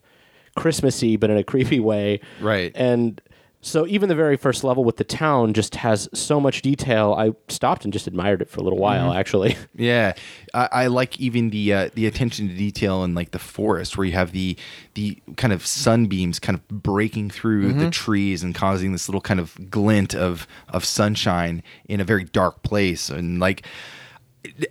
Christmassy, but in a creepy way. Right. And so even the very first level with the town just has so much detail. I stopped and just admired it for a little while, actually. Yeah, I, I like even the uh, the attention to detail in like the forest, where you have the the kind of sunbeams kind of breaking through the trees and causing this little kind of glint of of sunshine in a very dark place, and like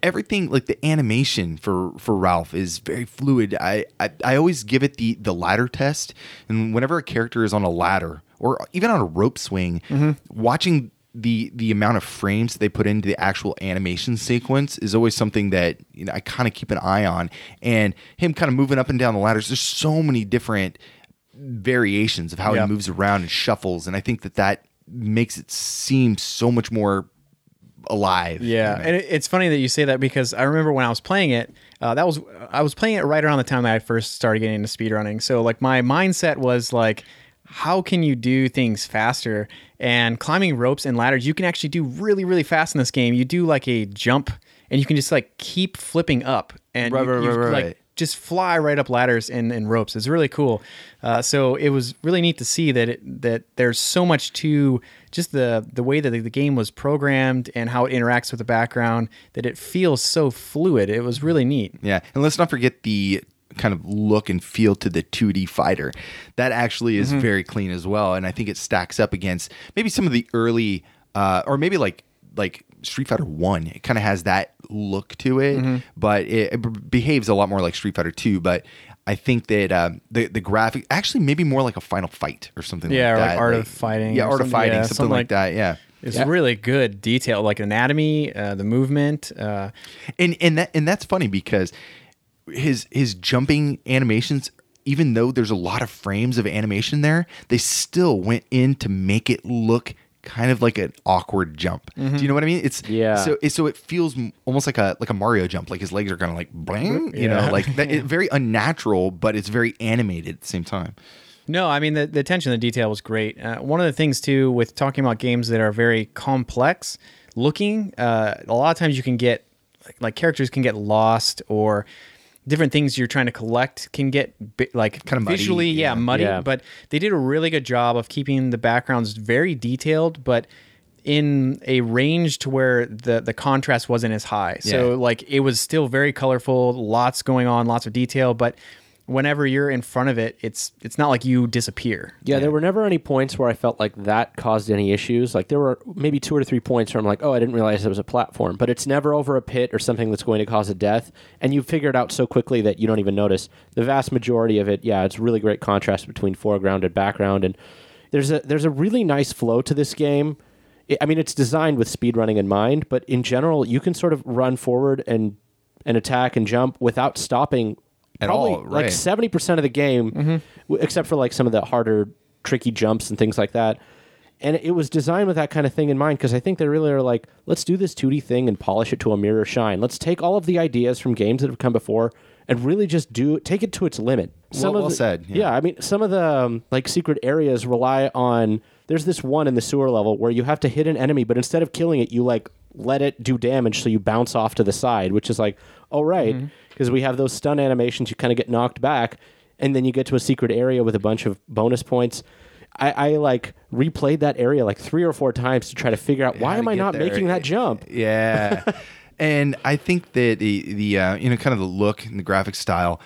everything like the animation for for Ralph is very fluid. I, I I always give it the the ladder test, and whenever a character is on a ladder or even on a rope swing, watching the the amount of frames that they put into the actual animation sequence is always something that you know I kind of keep an eye on. And him kind of moving up and down the ladders. There's so many different variations of how Yeah. he moves around and shuffles, and I think that that makes it seem so much more alive. Yeah, you know? and it's funny that you say that because I remember when I was playing it, uh, that was I was playing it right around the time that I first started getting into speedrunning. So like my mindset was like, how can you do things faster? And climbing ropes and ladders, you can actually do really really fast in this game. You do like a jump, and you can just like keep flipping up, and Right, you, right, you, right, like right. just fly right up ladders and, and ropes. It's really cool. Uh, so it was really neat to see that it, that there's so much to just the the way that the game was programmed and how it interacts with the background that it feels so fluid. It was really neat. Yeah, and let's not forget the kind of look and feel to the 2D fighter. That actually is very clean as well, and I think it stacks up against maybe some of the early, uh, or maybe like like Street Fighter One. It kind of has that look to it, but it, it behaves a lot more like Street Fighter Two. But I think that uh, the the graphic actually maybe more like a Final Fight or something Yeah, like that. like Art of Fighting Yeah, Art of Fighting, yeah, something, something like, like- that. Yeah. It's Yeah. really good detail, like anatomy, uh, the movement. Uh, and and that and that's funny because his his jumping animations even though there's a lot of frames of animation there they still went in to make it look kind of like an awkward jump. Do you know what i mean? It's Yeah. so it, so it feels almost like a like a mario jump. Like his legs are kind of like bling you know like that, it, very unnatural but it's very animated at the same time. No, I mean the, the attention to detail was great. Uh, one of the things too with talking about games that are very complex looking, uh, a lot of times you can get like, like characters can get lost or different things you're trying to collect can get like Kinda muddy, visually, yeah, yeah. muddy. Yeah. But they did a really good job of keeping the backgrounds very detailed, but in a range to where the the contrast wasn't as high. So Yeah. like it was still very colorful, lots going on, lots of detail, but whenever you're in front of it, it's it's not like you disappear. Yeah, there were never any points where I felt like that caused any issues. Like there were maybe two or three points where I'm like, oh, I didn't realize it was a platform, but it's never over a pit or something that's going to cause a death, and you figure it out so quickly that you don't even notice. The vast majority of it, yeah, it's really great contrast between foreground and background, and there's a there's a really nice flow to this game. I- I mean, it's designed with speedrunning in mind, but in general, you can sort of run forward and and attack and jump without stopping. At probably all, like seventy percent of the game, w- except for like some of the harder, tricky jumps and things like that. And it was designed with that kind of thing in mind because I think they really are like, let's do this 2D thing and polish it to a mirror shine. Let's take all of the ideas from games that have come before and really just do take it to its limit. Well- of well the- said, yeah. Yeah, I mean, some of the um, like secret areas rely on. There's this one in the sewer level where you have to hit an enemy, but instead of killing it, you like let it do damage, so you bounce off to the side, which is like, all right, because we have those stun animations, you kind of get knocked back, and then you get to a secret area with a bunch of bonus points. I, I like replayed that area like three or four times to try to figure out why am I not there. making that jump. Yeah. and I think that the the uh, you know kind of the look and the graphic style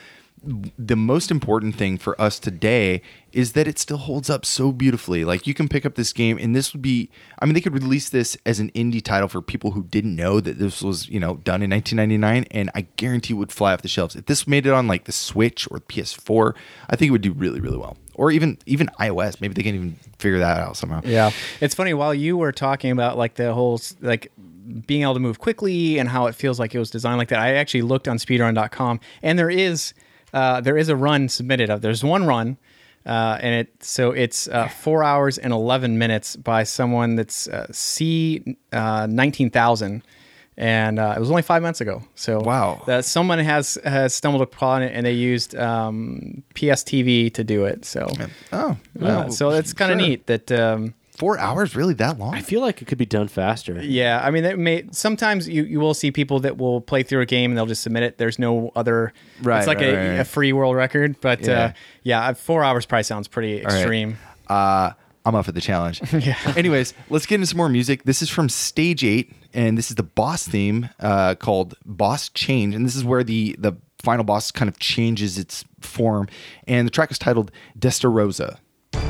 the most important thing for us today is that it still holds up so beautifully. Like you can pick up this game and this would be I mean they could release this as an indie title for people who didn't know that this was, you know, done in 1999 and I guarantee would fly off the shelves. If this made it on like the Switch or PS4, I think it would do really really well. Or even even iOS, maybe they can even figure that out somehow. Yeah, it's funny. While you were talking about like the whole like being able to move quickly and how it feels like it was designed like that, I actually looked on speedrun.com and there is uh, there is a run submitted of. There's one run. Uh, and it so it's uh, four hours and eleven minutes by someone that's uh, C uh, nineteen thousand, and uh, it was only five months ago. So Wow. that someone has has stumbled upon it, and they used um, PSTV to do it. So Oh. well, so it's kind of sure. neat that um, 4 hours really that long? I feel like it could be done faster. Yeah, I mean, that may sometimes you, you will see people that will play through a game and they'll just submit it. There's no other. Right, It's like right, a, right, right. a free world record, but Yeah. uh, yeah, four hours probably sounds pretty All right. extreme. Uh, I'm up for the challenge. Yeah. Anyways, let's get into some more music. This is from Stage Eight, and this is the boss theme uh, called Boss Change, and this is where the the final boss kind of changes its form. And the track is titled Destarosa. All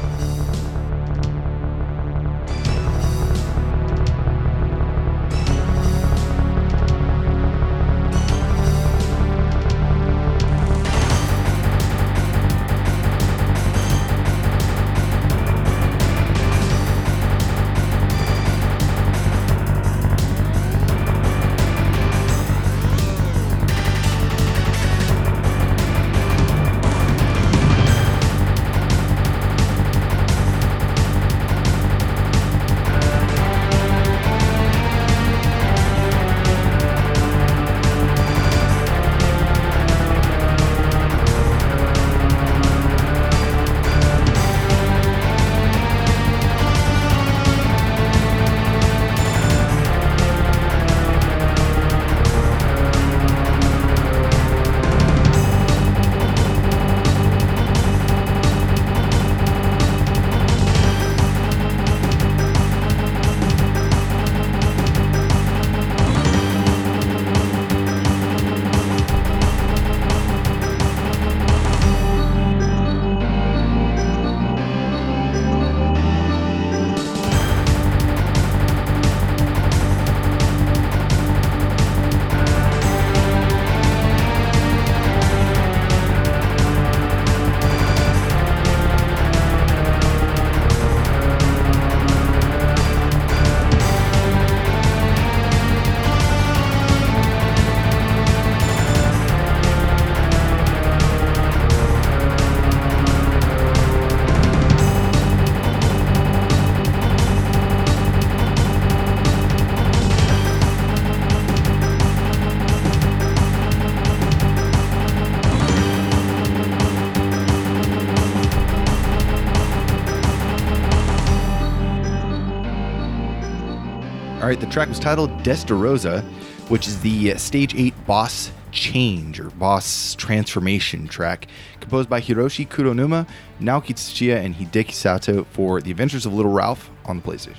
track was titled Destarosa, which is the uh, Stage 8 boss change or boss transformation track, composed by Hiroshi Kuronuma, Naoki Tsuchiya, and Hideki Sato for The Adventures of Little Ralph on the PlayStation.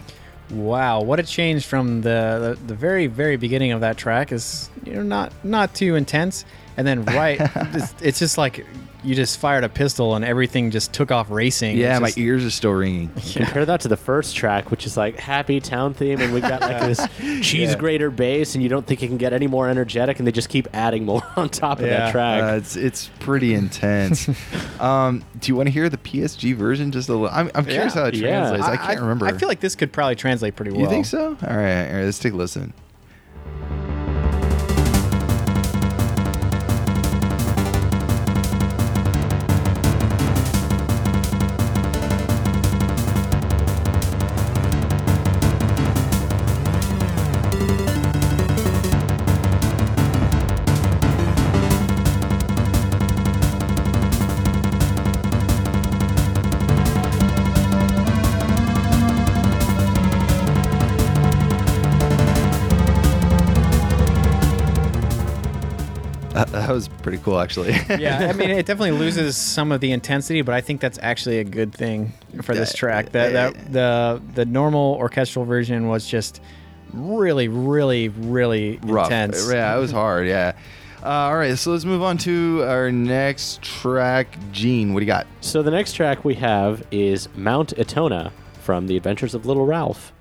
Wow, what a change from the, the the very very beginning of that track is you know not not too intense, and then right, it's, it's just like you just fired a pistol and everything just took off racing. Yeah, It's my ears are still ringing. Compare that to the first track, which is like happy town theme, and we got like this cheese Yeah. grater bass, and you don't think it can get any more energetic, and they just keep adding more on top of Yeah. that track. Uh, it's it's pretty intense. um, do you want to hear the PSG version? Just a little. I'm, I'm curious Yeah. how it Yeah. translates. I, can't remember. I feel like this could probably translate pretty well. you think so? All right, all right. Let's take a listen. Pretty cool, actually. yeah, I mean, it definitely loses some of the intensity, but I think that's actually a good thing for this track. The, the, the, the normal orchestral version was just really, really, really rough. intense. Yeah, it was hard. Yeah. Uh, all right, so let's move on to our next track. Gene, what do you got? So the next track we have is Mount Etona from The Adventures of Little Ralph.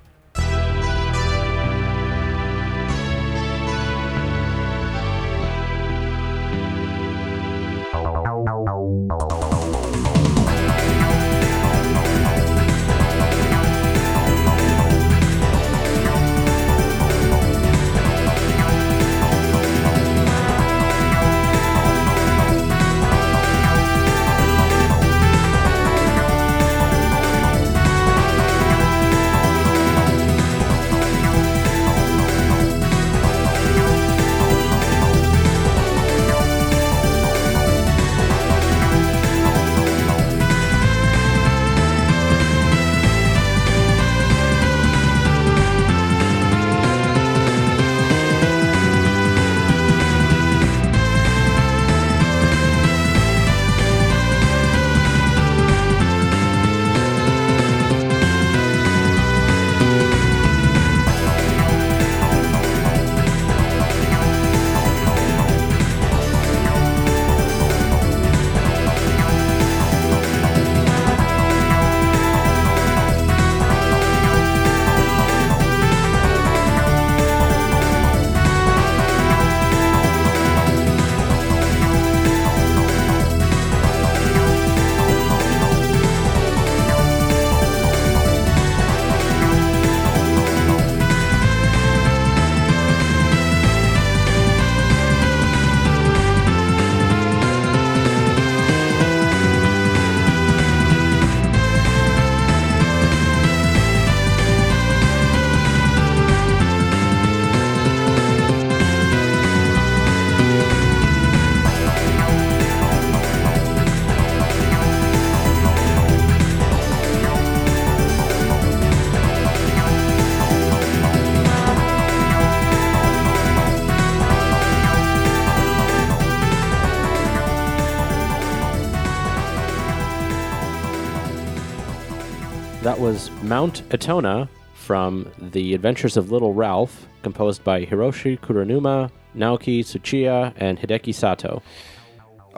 Mount Etona from The Adventures of Little Ralph, composed by Hiroshi Kuronuma, Naoki Tsuchiya, and Hideki Sato.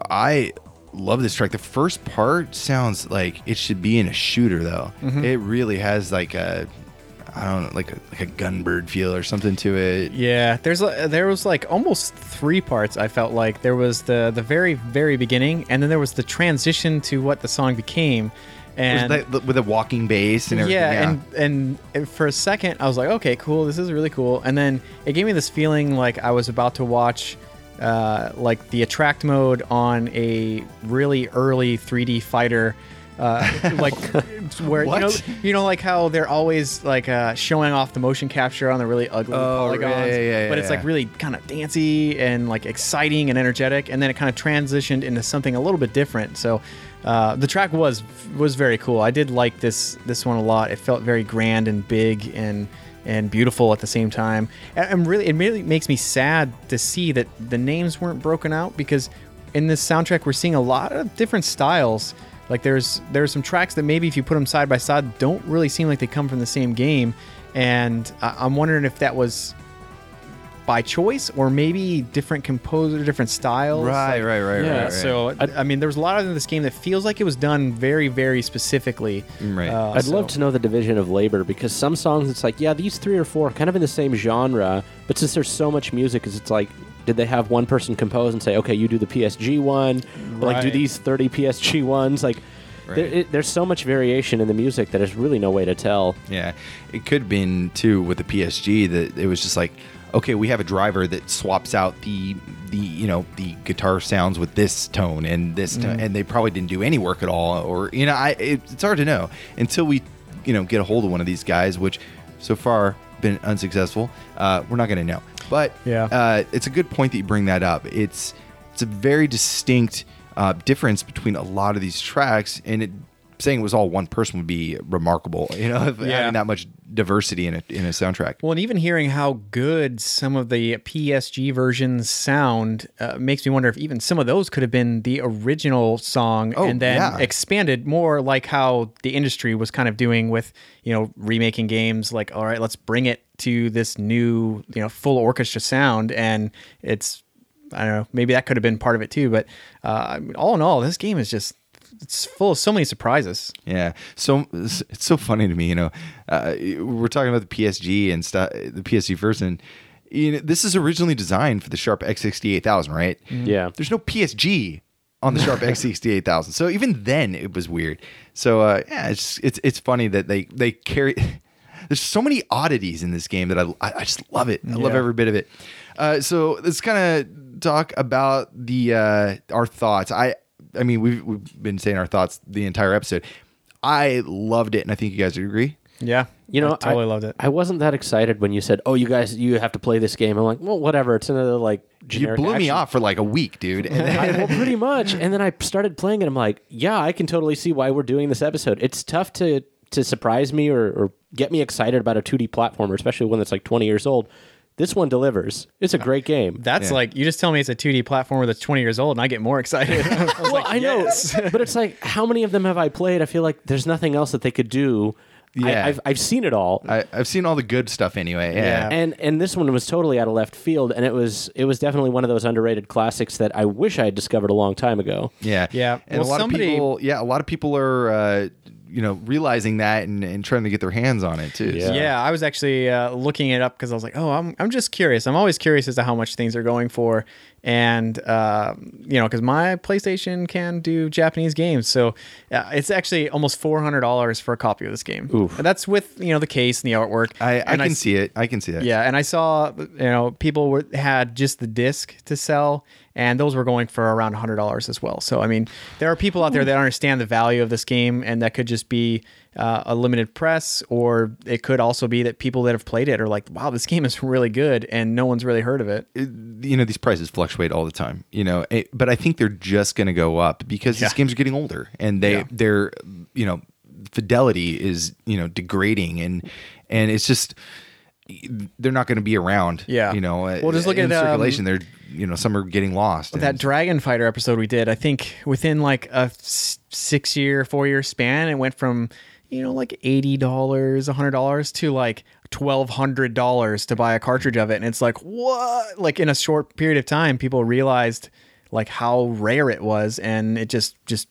I love this track. The first part sounds like it should be in a shooter, though. Mm-hmm. It really has like a, I don't know, like a like a gunbird feel or something to it. Yeah, there's a, there was like almost three parts. I felt like there was the the very very beginning, and then there was the transition to what the song became, and With the- with a walking bass and everything. yeah, and and for a second I was like, okay, cool, this is really cool, and then it gave me this feeling like I was about to watch. Uh, like the attract mode on a really early 3D fighter, Uh, like where you know you know like how they're always like uh, showing off the motion capture on the really ugly Oh, polygons, yeah, yeah, yeah, but it's like really kind of dancey and like exciting and energetic, and then it kind of transitioned into something a little bit different. So uh, the track was was very cool. I did like this this one a lot. It felt very grand and big and and beautiful at the same time. And really it really makes me sad to see that the names weren't broken out because in this soundtrack we're seeing a lot of different styles. Like there's there's some tracks that maybe if you put them side by side don't really seem like they come from the same game, and I'm wondering if that was by choice or maybe different composer, different styles. Right, Like, right, right, Yeah, right, right. So I, mean, there's a lot of this game that feels like it was done very, very specifically. Right. Uh, I'd so- love to know the division of labor because some songs it's like, yeah, these three or four are kind of in the same genre, but since there's so much music, it's like, did they have one person compose and say, okay, you do the PSG one, or like do these 30 PSG ones? Like, there, it, there's so much variation in the music that there's really no way to tell. Yeah, it could have been too with the PSG that it was just like, okay, we have a driver that swaps out the the you know the guitar sounds with this tone and this tone, and they probably didn't do any work at all, or you know, I it, it's hard to know until we you know get a hold of one of these guys, which so far been unsuccessful. Uh, we're not going to know, but Yeah. uh, it's a good point that you bring that up. It's it's a very distinct uh, difference between a lot of these tracks, and it, saying it was all one person would be remarkable. You know, Yeah. having that much diversity in a in a soundtrack. Well, and even hearing how good some of the PSG versions sound uh, makes me wonder if even some of those could have been the original song Oh, and then yeah. expanded more like how the industry was kind of doing with, you know, remaking games like, all right, let's bring it to this new, you know, full orchestra sound. And it's, I don't know, maybe that could have been part of it too. But uh, all in all, this game is just, it's full of so many surprises. Yeah, so it's it's so funny to me. You know, uh, we're talking about the PSG and stuff, the PSG first, and you know, this is originally designed for the Sharp X68000, right? Yeah. There's no PSG on the Sharp X68000, so even then it was weird. So uh, yeah, it's it's it's funny that they they carry. There's so many oddities in this game that I I I just love it. I love every bit of it. Uh, so let's kind of talk about the uh, our thoughts. I I mean we've we've been saying our thoughts the entire episode. I loved it, and I think you guys would agree. Yeah. You know, I totally I, loved it. I wasn't that excited when you said, "Oh, you guys, you have to play this game." I'm like, "Well, whatever. It's another like You generic." blew me off for like a week, dude. And then- I, well, pretty much. And then I started playing it. I'm like, yeah, I can totally see why we're doing this episode. It's tough to to surprise me or, or get me excited about a 2D platformer, especially one that's like 20 years old. This one delivers. It's a great game. That's Yeah. like you just tell me it's a 2D platformer that's 20 years old, and I get more excited. I was well, like, I know, yes. but it's like, how many of them have I played? I feel like there's nothing else that they could do. Yeah. I, I've, I've seen it all. I, I've seen all the good stuff anyway. Yeah. Yeah. and and this one was totally out of left field, and it was it was definitely one of those underrated classics that I wish I had discovered a long time ago. Yeah. Yeah. And Well, a lot somebody- of people, yeah, a lot of people are, uh, you know, realizing that and, and trying to get their hands on it too. Yeah. Yeah, I was actually uh, looking it up because I was like, oh, I'm, I'm just curious. I'm always curious as to how much things are going for. And, uh, you know, because my PlayStation can do Japanese games. So uh, it's actually almost $400 for a copy of this game. Oof. And that's with, you know, the case and the artwork. I, I can s- see it. I can see it. Yeah, and I saw you know people were, had just the disc to sell, and those were going for around hundred dollars as well. So I mean, there are people out there that understand the value of this game, and that could just be uh, a limited press, or it could also be that people that have played it are like, "Wow, this game is really good," and no one's really heard of it. It- you know, these prices fluctuate all the time. You know, it, but I think they're just going to go up because Yeah. these games are getting older and they Yeah. they're you know fidelity is you know degrading and and it's just they're not going to be around. Yeah. You know, Well, just look in at, um, circulation. they're you know some are getting lost. that and- Dragon Fighter episode we did, I think within like a six year, four year span, it went from, you know, like $80, $100 to like $1,200 to buy a cartridge of it. And it's like, what? Like in a short period of time, people realized like how rare it was. And it just, just,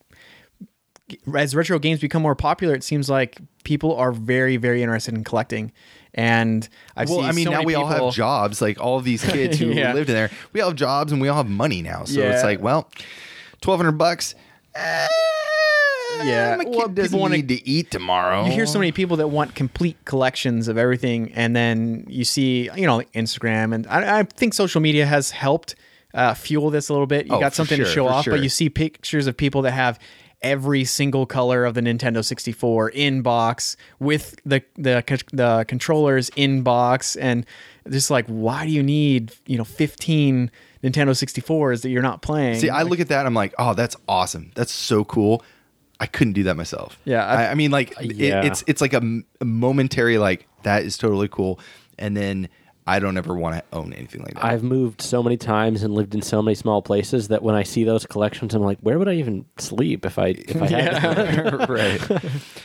as retro games become more popular, it seems like people are very, very interested in collecting. And I've well, I mean, so now we all have jobs. Like all of these kids who Yeah. lived in there, we all have jobs and we all have money now. So Yeah. it's like, well, twelve hundred bucks. eh, Yeah. my Well, kid doesn't people wanna- need to eat tomorrow. You hear so many people that want complete collections of everything, and then you see, you know, like Instagram, and I, I think social media has helped uh, fuel this a little bit. You Oh, got something to show off, sure. but you see pictures of people that have every single color of the Nintendo 64 in box with the the the controllers in box and just like why do you need, you know, 15 Nintendo 64s that you're not playing? See, I look at that. I'm like, oh, that's awesome. That's so cool. I couldn't do that myself. Yeah, I- I, I mean, like, it- it's it's like a momentary like that is totally cool, and then I don't ever want to own anything like that. I've moved so many times and lived in so many small places that when I see those collections, I'm like, where would I even sleep if I if I had? right.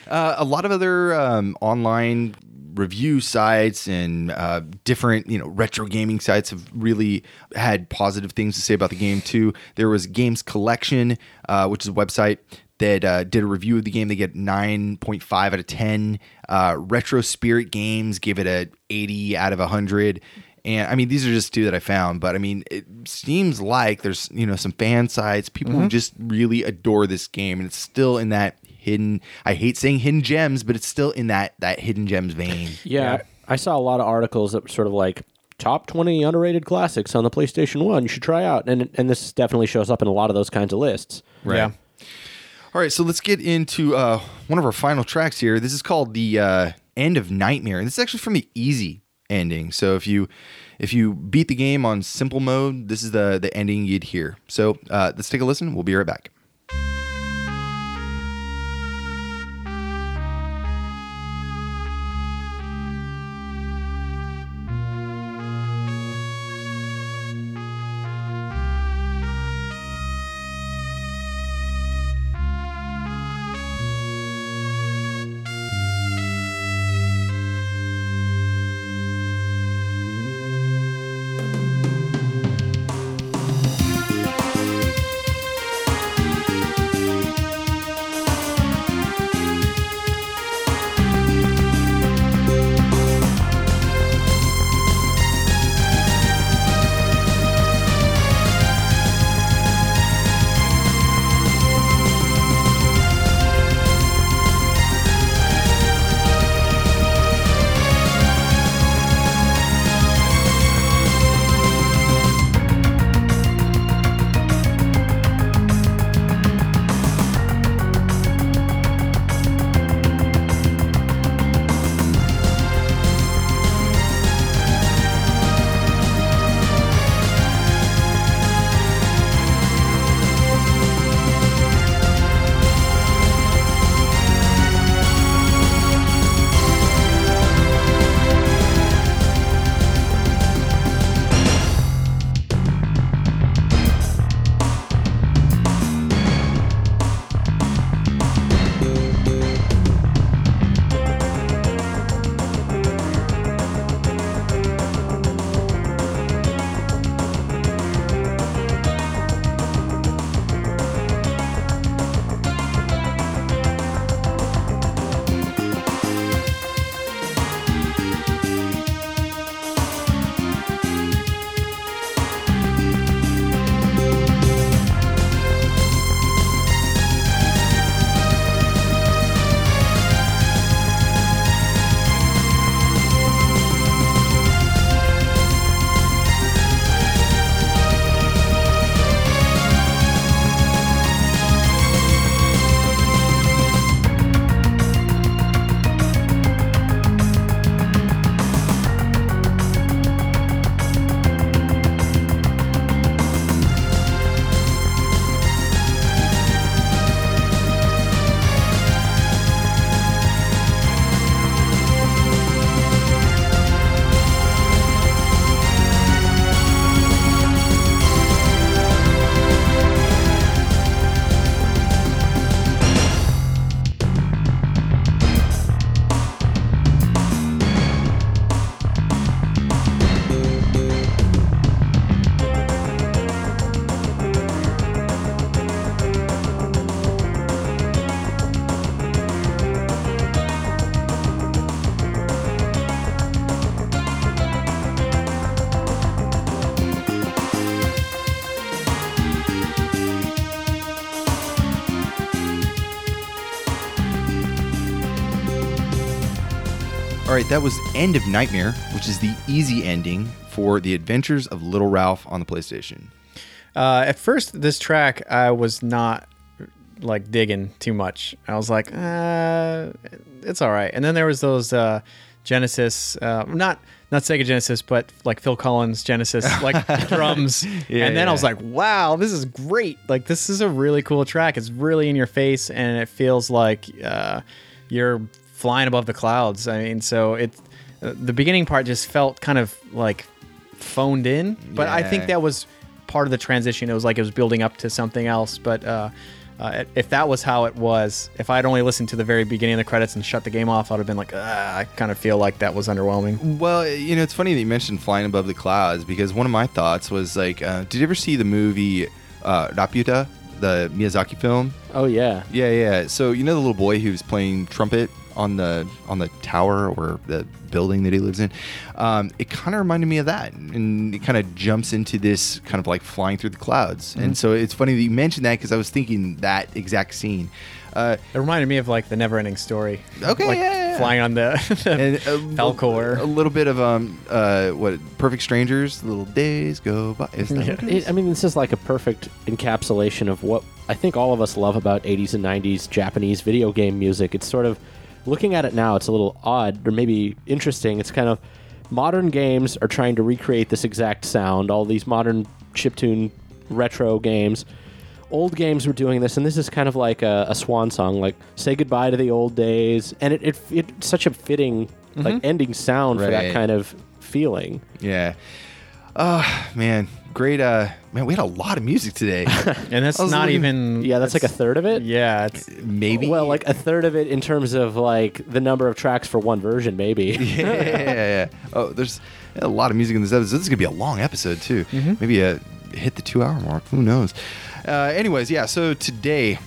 Uh, a lot of other um, online review sites and uh, different, you know, retro gaming sites have really had positive things to say about the game too. There was Games Collection, uh, which is a website that uh, did a review of the game. They get 9.5 out of 10. Uh, retro Spirit Games give it a 80 out of 100. And I mean, these are just two that I found, but I mean, it seems like there's you know some fan sites, people who just really adore this game, and it's still in that hidden. I hate saying hidden gems, but it's still in that that hidden gems vein. yeah, I saw a lot of articles that were sort of like top 20 underrated classics on the PlayStation 1 you should try out. And and this definitely shows up in a lot of those kinds of lists. Yeah. All right, so let's get into uh, one of our final tracks here. This is called the uh, End of Nightmare, and this is actually from the easy ending. So if you if you beat the game on simple mode, this is the the ending you'd hear. So uh, let's take a listen. We'll be right back. All right, that was End of Nightmare, which is the easy ending for The Adventures of Little Ralph on the PlayStation. Uh, at first, this track I was not like digging too much. I was like, uh, it's all right. And then there was those uh, Genesis, uh, not not Sega Genesis, but like Phil Collins Genesis, like drums. Yeah, and then I was like, wow, this is great. Like this is a really cool track. It's really in your face, and it feels like uh, you're flying above the clouds. I mean, so it the beginning part just felt kind of like phoned in, but I think that was part of the transition. It was like it was building up to something else. But uh, uh, if that was how it was, if I'd only listened to the very beginning of the credits and shut the game off, I'd have been like, I kind of feel like that was underwhelming. Well, you know, it's funny that you mentioned flying above the clouds because one of my thoughts was like, uh, did you ever see the movie uh, Laputa, the Miyazaki film? Oh yeah. Yeah, yeah. So you know the little boy who's playing trumpet on the on the tower or the building that he lives in. Um, it kind of reminded me of that, and it kind of jumps into this kind of like flying through the clouds. And so it's funny that you mentioned that because I was thinking that exact scene. Uh, It reminded me of like the Never-Ending Story. Okay, like yeah, yeah, yeah. flying on the, and the a, Falkor. a little bit of um uh what Perfect Strangers, little days go by. Is that what? It, I mean, this is like a perfect encapsulation of what I think all of us love about 80s and 90s Japanese video game music. It's sort of looking at it now, it's a little odd or maybe interesting. It's kind of modern games are trying to recreate this exact sound. All these modern chiptune retro games. Old games were doing this, and this is kind of like a, a swan song, like "Say goodbye to the old days," and it, it, it's such a fitting like mm-hmm. ending sound for that Right. kind of feeling. Yeah. Oh man, great. Uh, man, we had a lot of music today. and that's not looking- even. Yeah, that's like a third of it. Yeah, it's Maybe. Well, like a third of it in terms of like the number of tracks for one version, maybe. yeah, yeah, yeah. Oh, there's a lot of music in this episode. This is gonna be a long episode too. Maybe uh hit the two-hour mark. Who knows? Uh, anyways, yeah. So today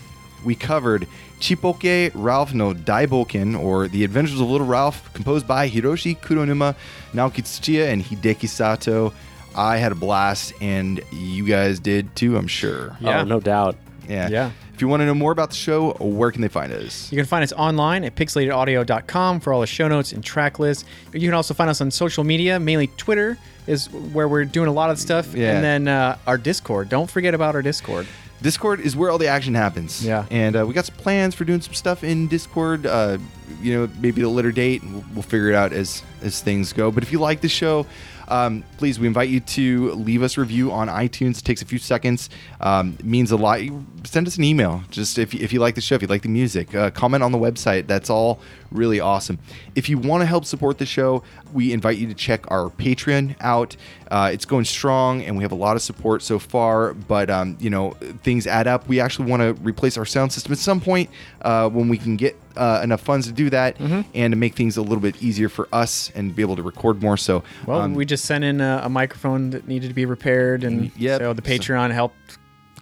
we covered Chippoke Ralph no Daiboken, or The Adventures of Little Ralph, composed by Hiroshi Kuronuma, Naoki Tsuchiya, and Hideki Sato. I had a blast, and you guys did too, I'm sure. Yeah. Oh, no doubt. Yeah. Yeah. If you want to know more about the show, where can they find us? You can find us online at pixelatedaudio.com for all the show notes and track lists. You can also find us on social media, mainly Twitter is where we're doing a lot of stuff. Yeah. And then uh, our Discord. Don't forget about our Discord. Discord is where all the action happens. Yeah. And uh, we got some plans for doing some stuff in Discord. Uh, you know, maybe a later date, we'll, we'll figure it out as as things go. But if you like the show, um, please, we invite you to leave us a review on iTunes. It takes a few seconds. Um, means a lot. Send us an email. Just if, if you like the show, if you like the music, uh, comment on the website. That's all really awesome. If you want to help support the show, we invite you to check our Patreon out. Uh, it's going strong, and we have a lot of support so far. But um, you know, things add up. We actually want to replace our sound system at some point uh, when we can get uh, enough funds to do that, and to make things a little bit easier for us and be able to record more. So, Well, um, we just sent in a, a microphone that needed to be repaired. And Yep. so the Patreon helped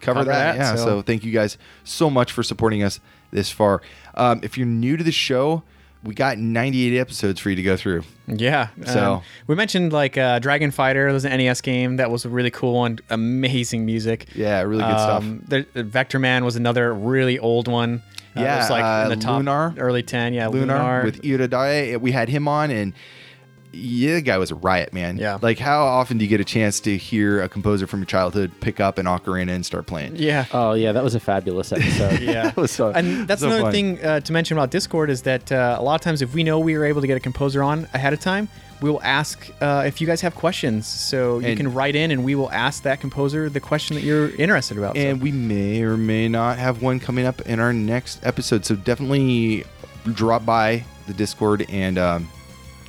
cover, cover that. that, Yeah. So. so- thank you guys so much for supporting us this far. Um, if you're new to the show, we got 98 episodes for you to go through. Yeah. So- um, we mentioned like uh, Dragon Fighter. Was an NES game that was a really cool and amazing music. Yeah, really good stuff. Um, there- Vectorman was another really old one. Uh, it Yeah, was like uh, in the top Lunar. early ten. Yeah, Lunar, Lunar, with Iwadare. We had him on, and yeah, the guy was a riot, man. Yeah. Like, how often do you get a chance to hear a composer from your childhood pick up an ocarina and start playing? Yeah. Oh yeah, that was a fabulous episode. Yeah, That was so- and that's so another fun. thing uh, to mention about Discord is that uh, a lot of times if we know we are able to get a composer on ahead of time, we will ask uh, if you guys have questions. So you And- can write in, and we will ask that composer the question that you're interested about. So- And we may or may not have one coming up in our next episode. So definitely drop by the Discord and um,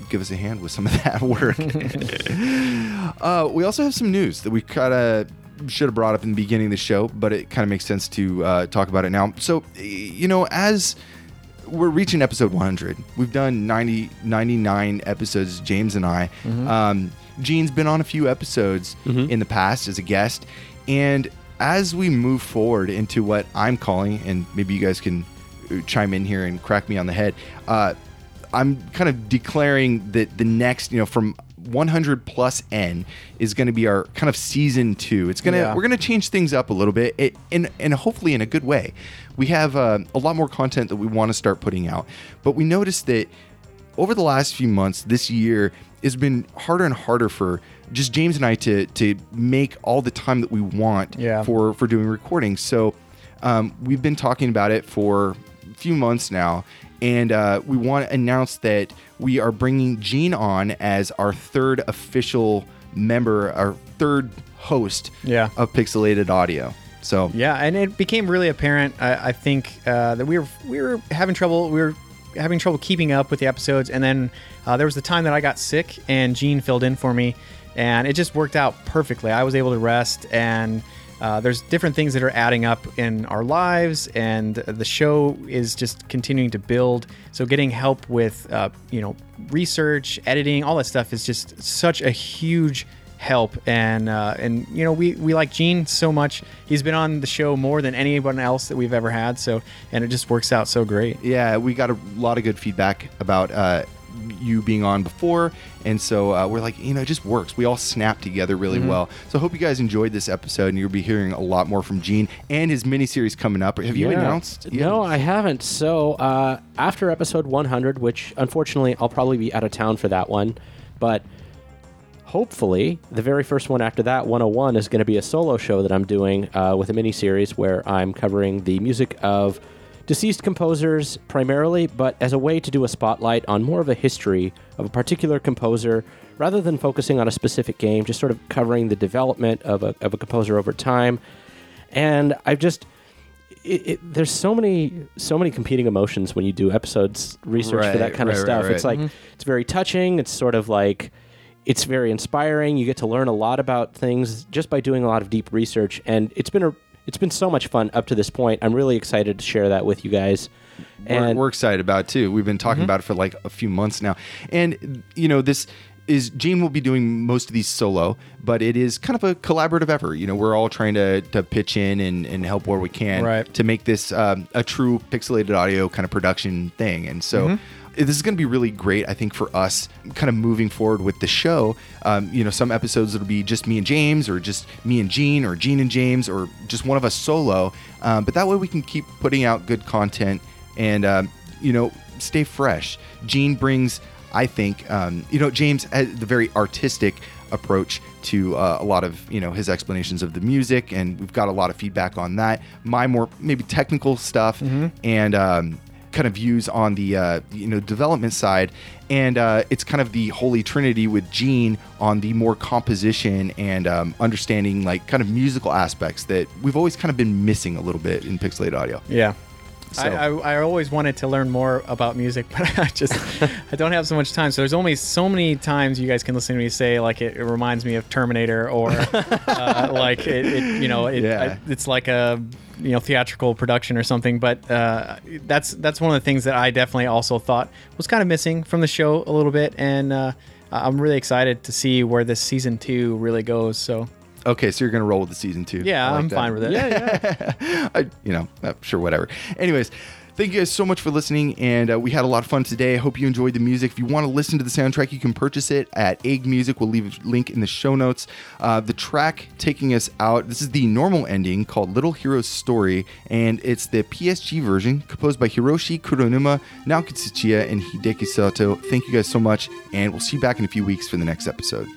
give us a hand with some of that work. uh, we also have some news that we kind of should have brought up in the beginning of the show, but it kind of makes sense to uh, talk about it now. So, you know, as we're reaching episode 100, we've done 90, 99 episodes, James and I. Um, Gene's been on a few episodes in the past as a guest. And as we move forward into what I'm calling, and maybe you guys can uh, chime in here and crack me on the head, uh, I'm kind of declaring that the next, you know, from 100 plus N is going to be our kind of season two. It's gonna Yeah. we're gonna change things up a little bit, it, and and hopefully in a good way. We have uh, a lot more content that we want to start putting out, but we noticed that over the last few months, this year has been harder and harder for just James and I to to make all the time that we want Yeah. for for doing recordings. So Um, we've been talking about it for a few months now, and uh, we want to announce that we are bringing Gene on as our third official member, our third host Yeah. of Pixelated Audio. So Yeah, and it became really apparent. I, I think uh, that we were we were having trouble. We were having trouble keeping up with the episodes, and then uh, there was the time that I got sick, and Gene filled in for me, and it just worked out perfectly. I was able to rest, and uh, there's different things that are adding up in our lives, and the show is just continuing to build. So getting help with uh, you know research, editing, all that stuff is just such a huge help and uh, and you know we we like Gene so much. He's been on the show more than anyone else that we've ever had. So and it just works out so great. yeah, we got a lot of good feedback about uh, you being on before, and so uh, we're like, you know, it just works. We all snap together really Mm-hmm. well. So I hope you guys enjoyed this episode, and you'll be hearing a lot more from Gene and his miniseries coming up. Have you Yeah. announced? you No, haven't- I haven't. So uh, after episode 100, which unfortunately I'll probably be out of town for that one, but hopefully the very first one after that, 101, is going to be a solo show that I'm doing uh, with a mini series where I'm covering the music of deceased composers primarily, but as a way to do a spotlight on more of a history of a particular composer rather than focusing on a specific game, just sort of covering the development of a, of a composer over time. And I've just it, it, there's so many so many competing emotions when you do episodes research for that kind of right, right, stuff. right. It's like mm-hmm. it's very touching. It's sort of like it's very inspiring. You get to learn a lot about things just by doing a lot of deep research, and it's been a it's been so much fun up to this point. I'm really excited to share that with you guys. we're, And we're excited about it too. We've been talking Mm-hmm. about it for like a few months now, and you know this is Gene will be doing most of these solo, but it is kind of a collaborative effort. You know, we're all trying to to pitch in and, and help where we can Right. to make this um, a true pixelated audio kind of production thing, and so. Mm-hmm. This is going to be really great, I think, for us kind of moving forward with the show. Um, you know, some episodes it'll be just me and James, or just me and Gene, or Gene and James, or just one of us solo. Um, but that way we can keep putting out good content and um, you know stay fresh. Gene brings, I think, um, you know, James has the very artistic approach to uh, a lot of you know his explanations of the music, and we've got a lot of feedback on that. My more maybe technical stuff and. Kind of views on the uh, you know development side, and uh, it's kind of the holy trinity with Gene on the more composition and um, understanding like kind of musical aspects that we've always kind of been missing a little bit in pixelated audio. Yeah. So- I, I, I always wanted to learn more about music, but I just I don't have so much time. So there's only so many times you guys can listen to me say like it, it reminds me of Terminator or uh, like it, it you know it, Yeah. I, it's like a you know theatrical production or something. But uh, that's that's one of the things that I definitely also thought was kind of missing from the show a little bit, and uh, I'm really excited to see where this season two really goes. So Okay, so you're gonna roll with the season two. yeah, like I'm that. fine with it. yeah, yeah. I, you know, uh, sure, whatever. Anyways, thank you guys so much for listening, and uh, we had a lot of fun today. I hope you enjoyed the music. If you want to listen to the soundtrack, you can purchase it at Egg Music. We'll leave a link in the show notes. Uh, the track taking us out. This is the normal ending called "Little Hero's Story," and it's the PSG version composed by Hiroshi Kuronuma, Naoki and Hideki Sato. Thank you guys so much, and we'll see you back in a few weeks for the next episode.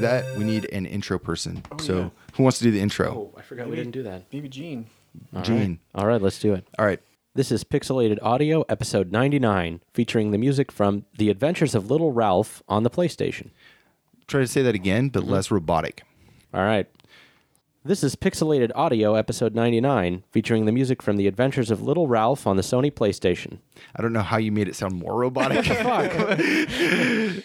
Do that, we need an intro person. Oh, so who wants to do the intro? Oh, I forgot we didn't do that. Maybe Gene. Gene. All right, let's do it. All right. This is Pixelated Audio, episode 99, featuring the music from The Adventures of Little Ralph on the PlayStation. Try to say that again, but mm-hmm. less robotic. All right. This is Pixelated Audio, episode 99, featuring the music from The Adventures of Little Ralph on the Sony PlayStation. I don't know how you made it sound more robotic.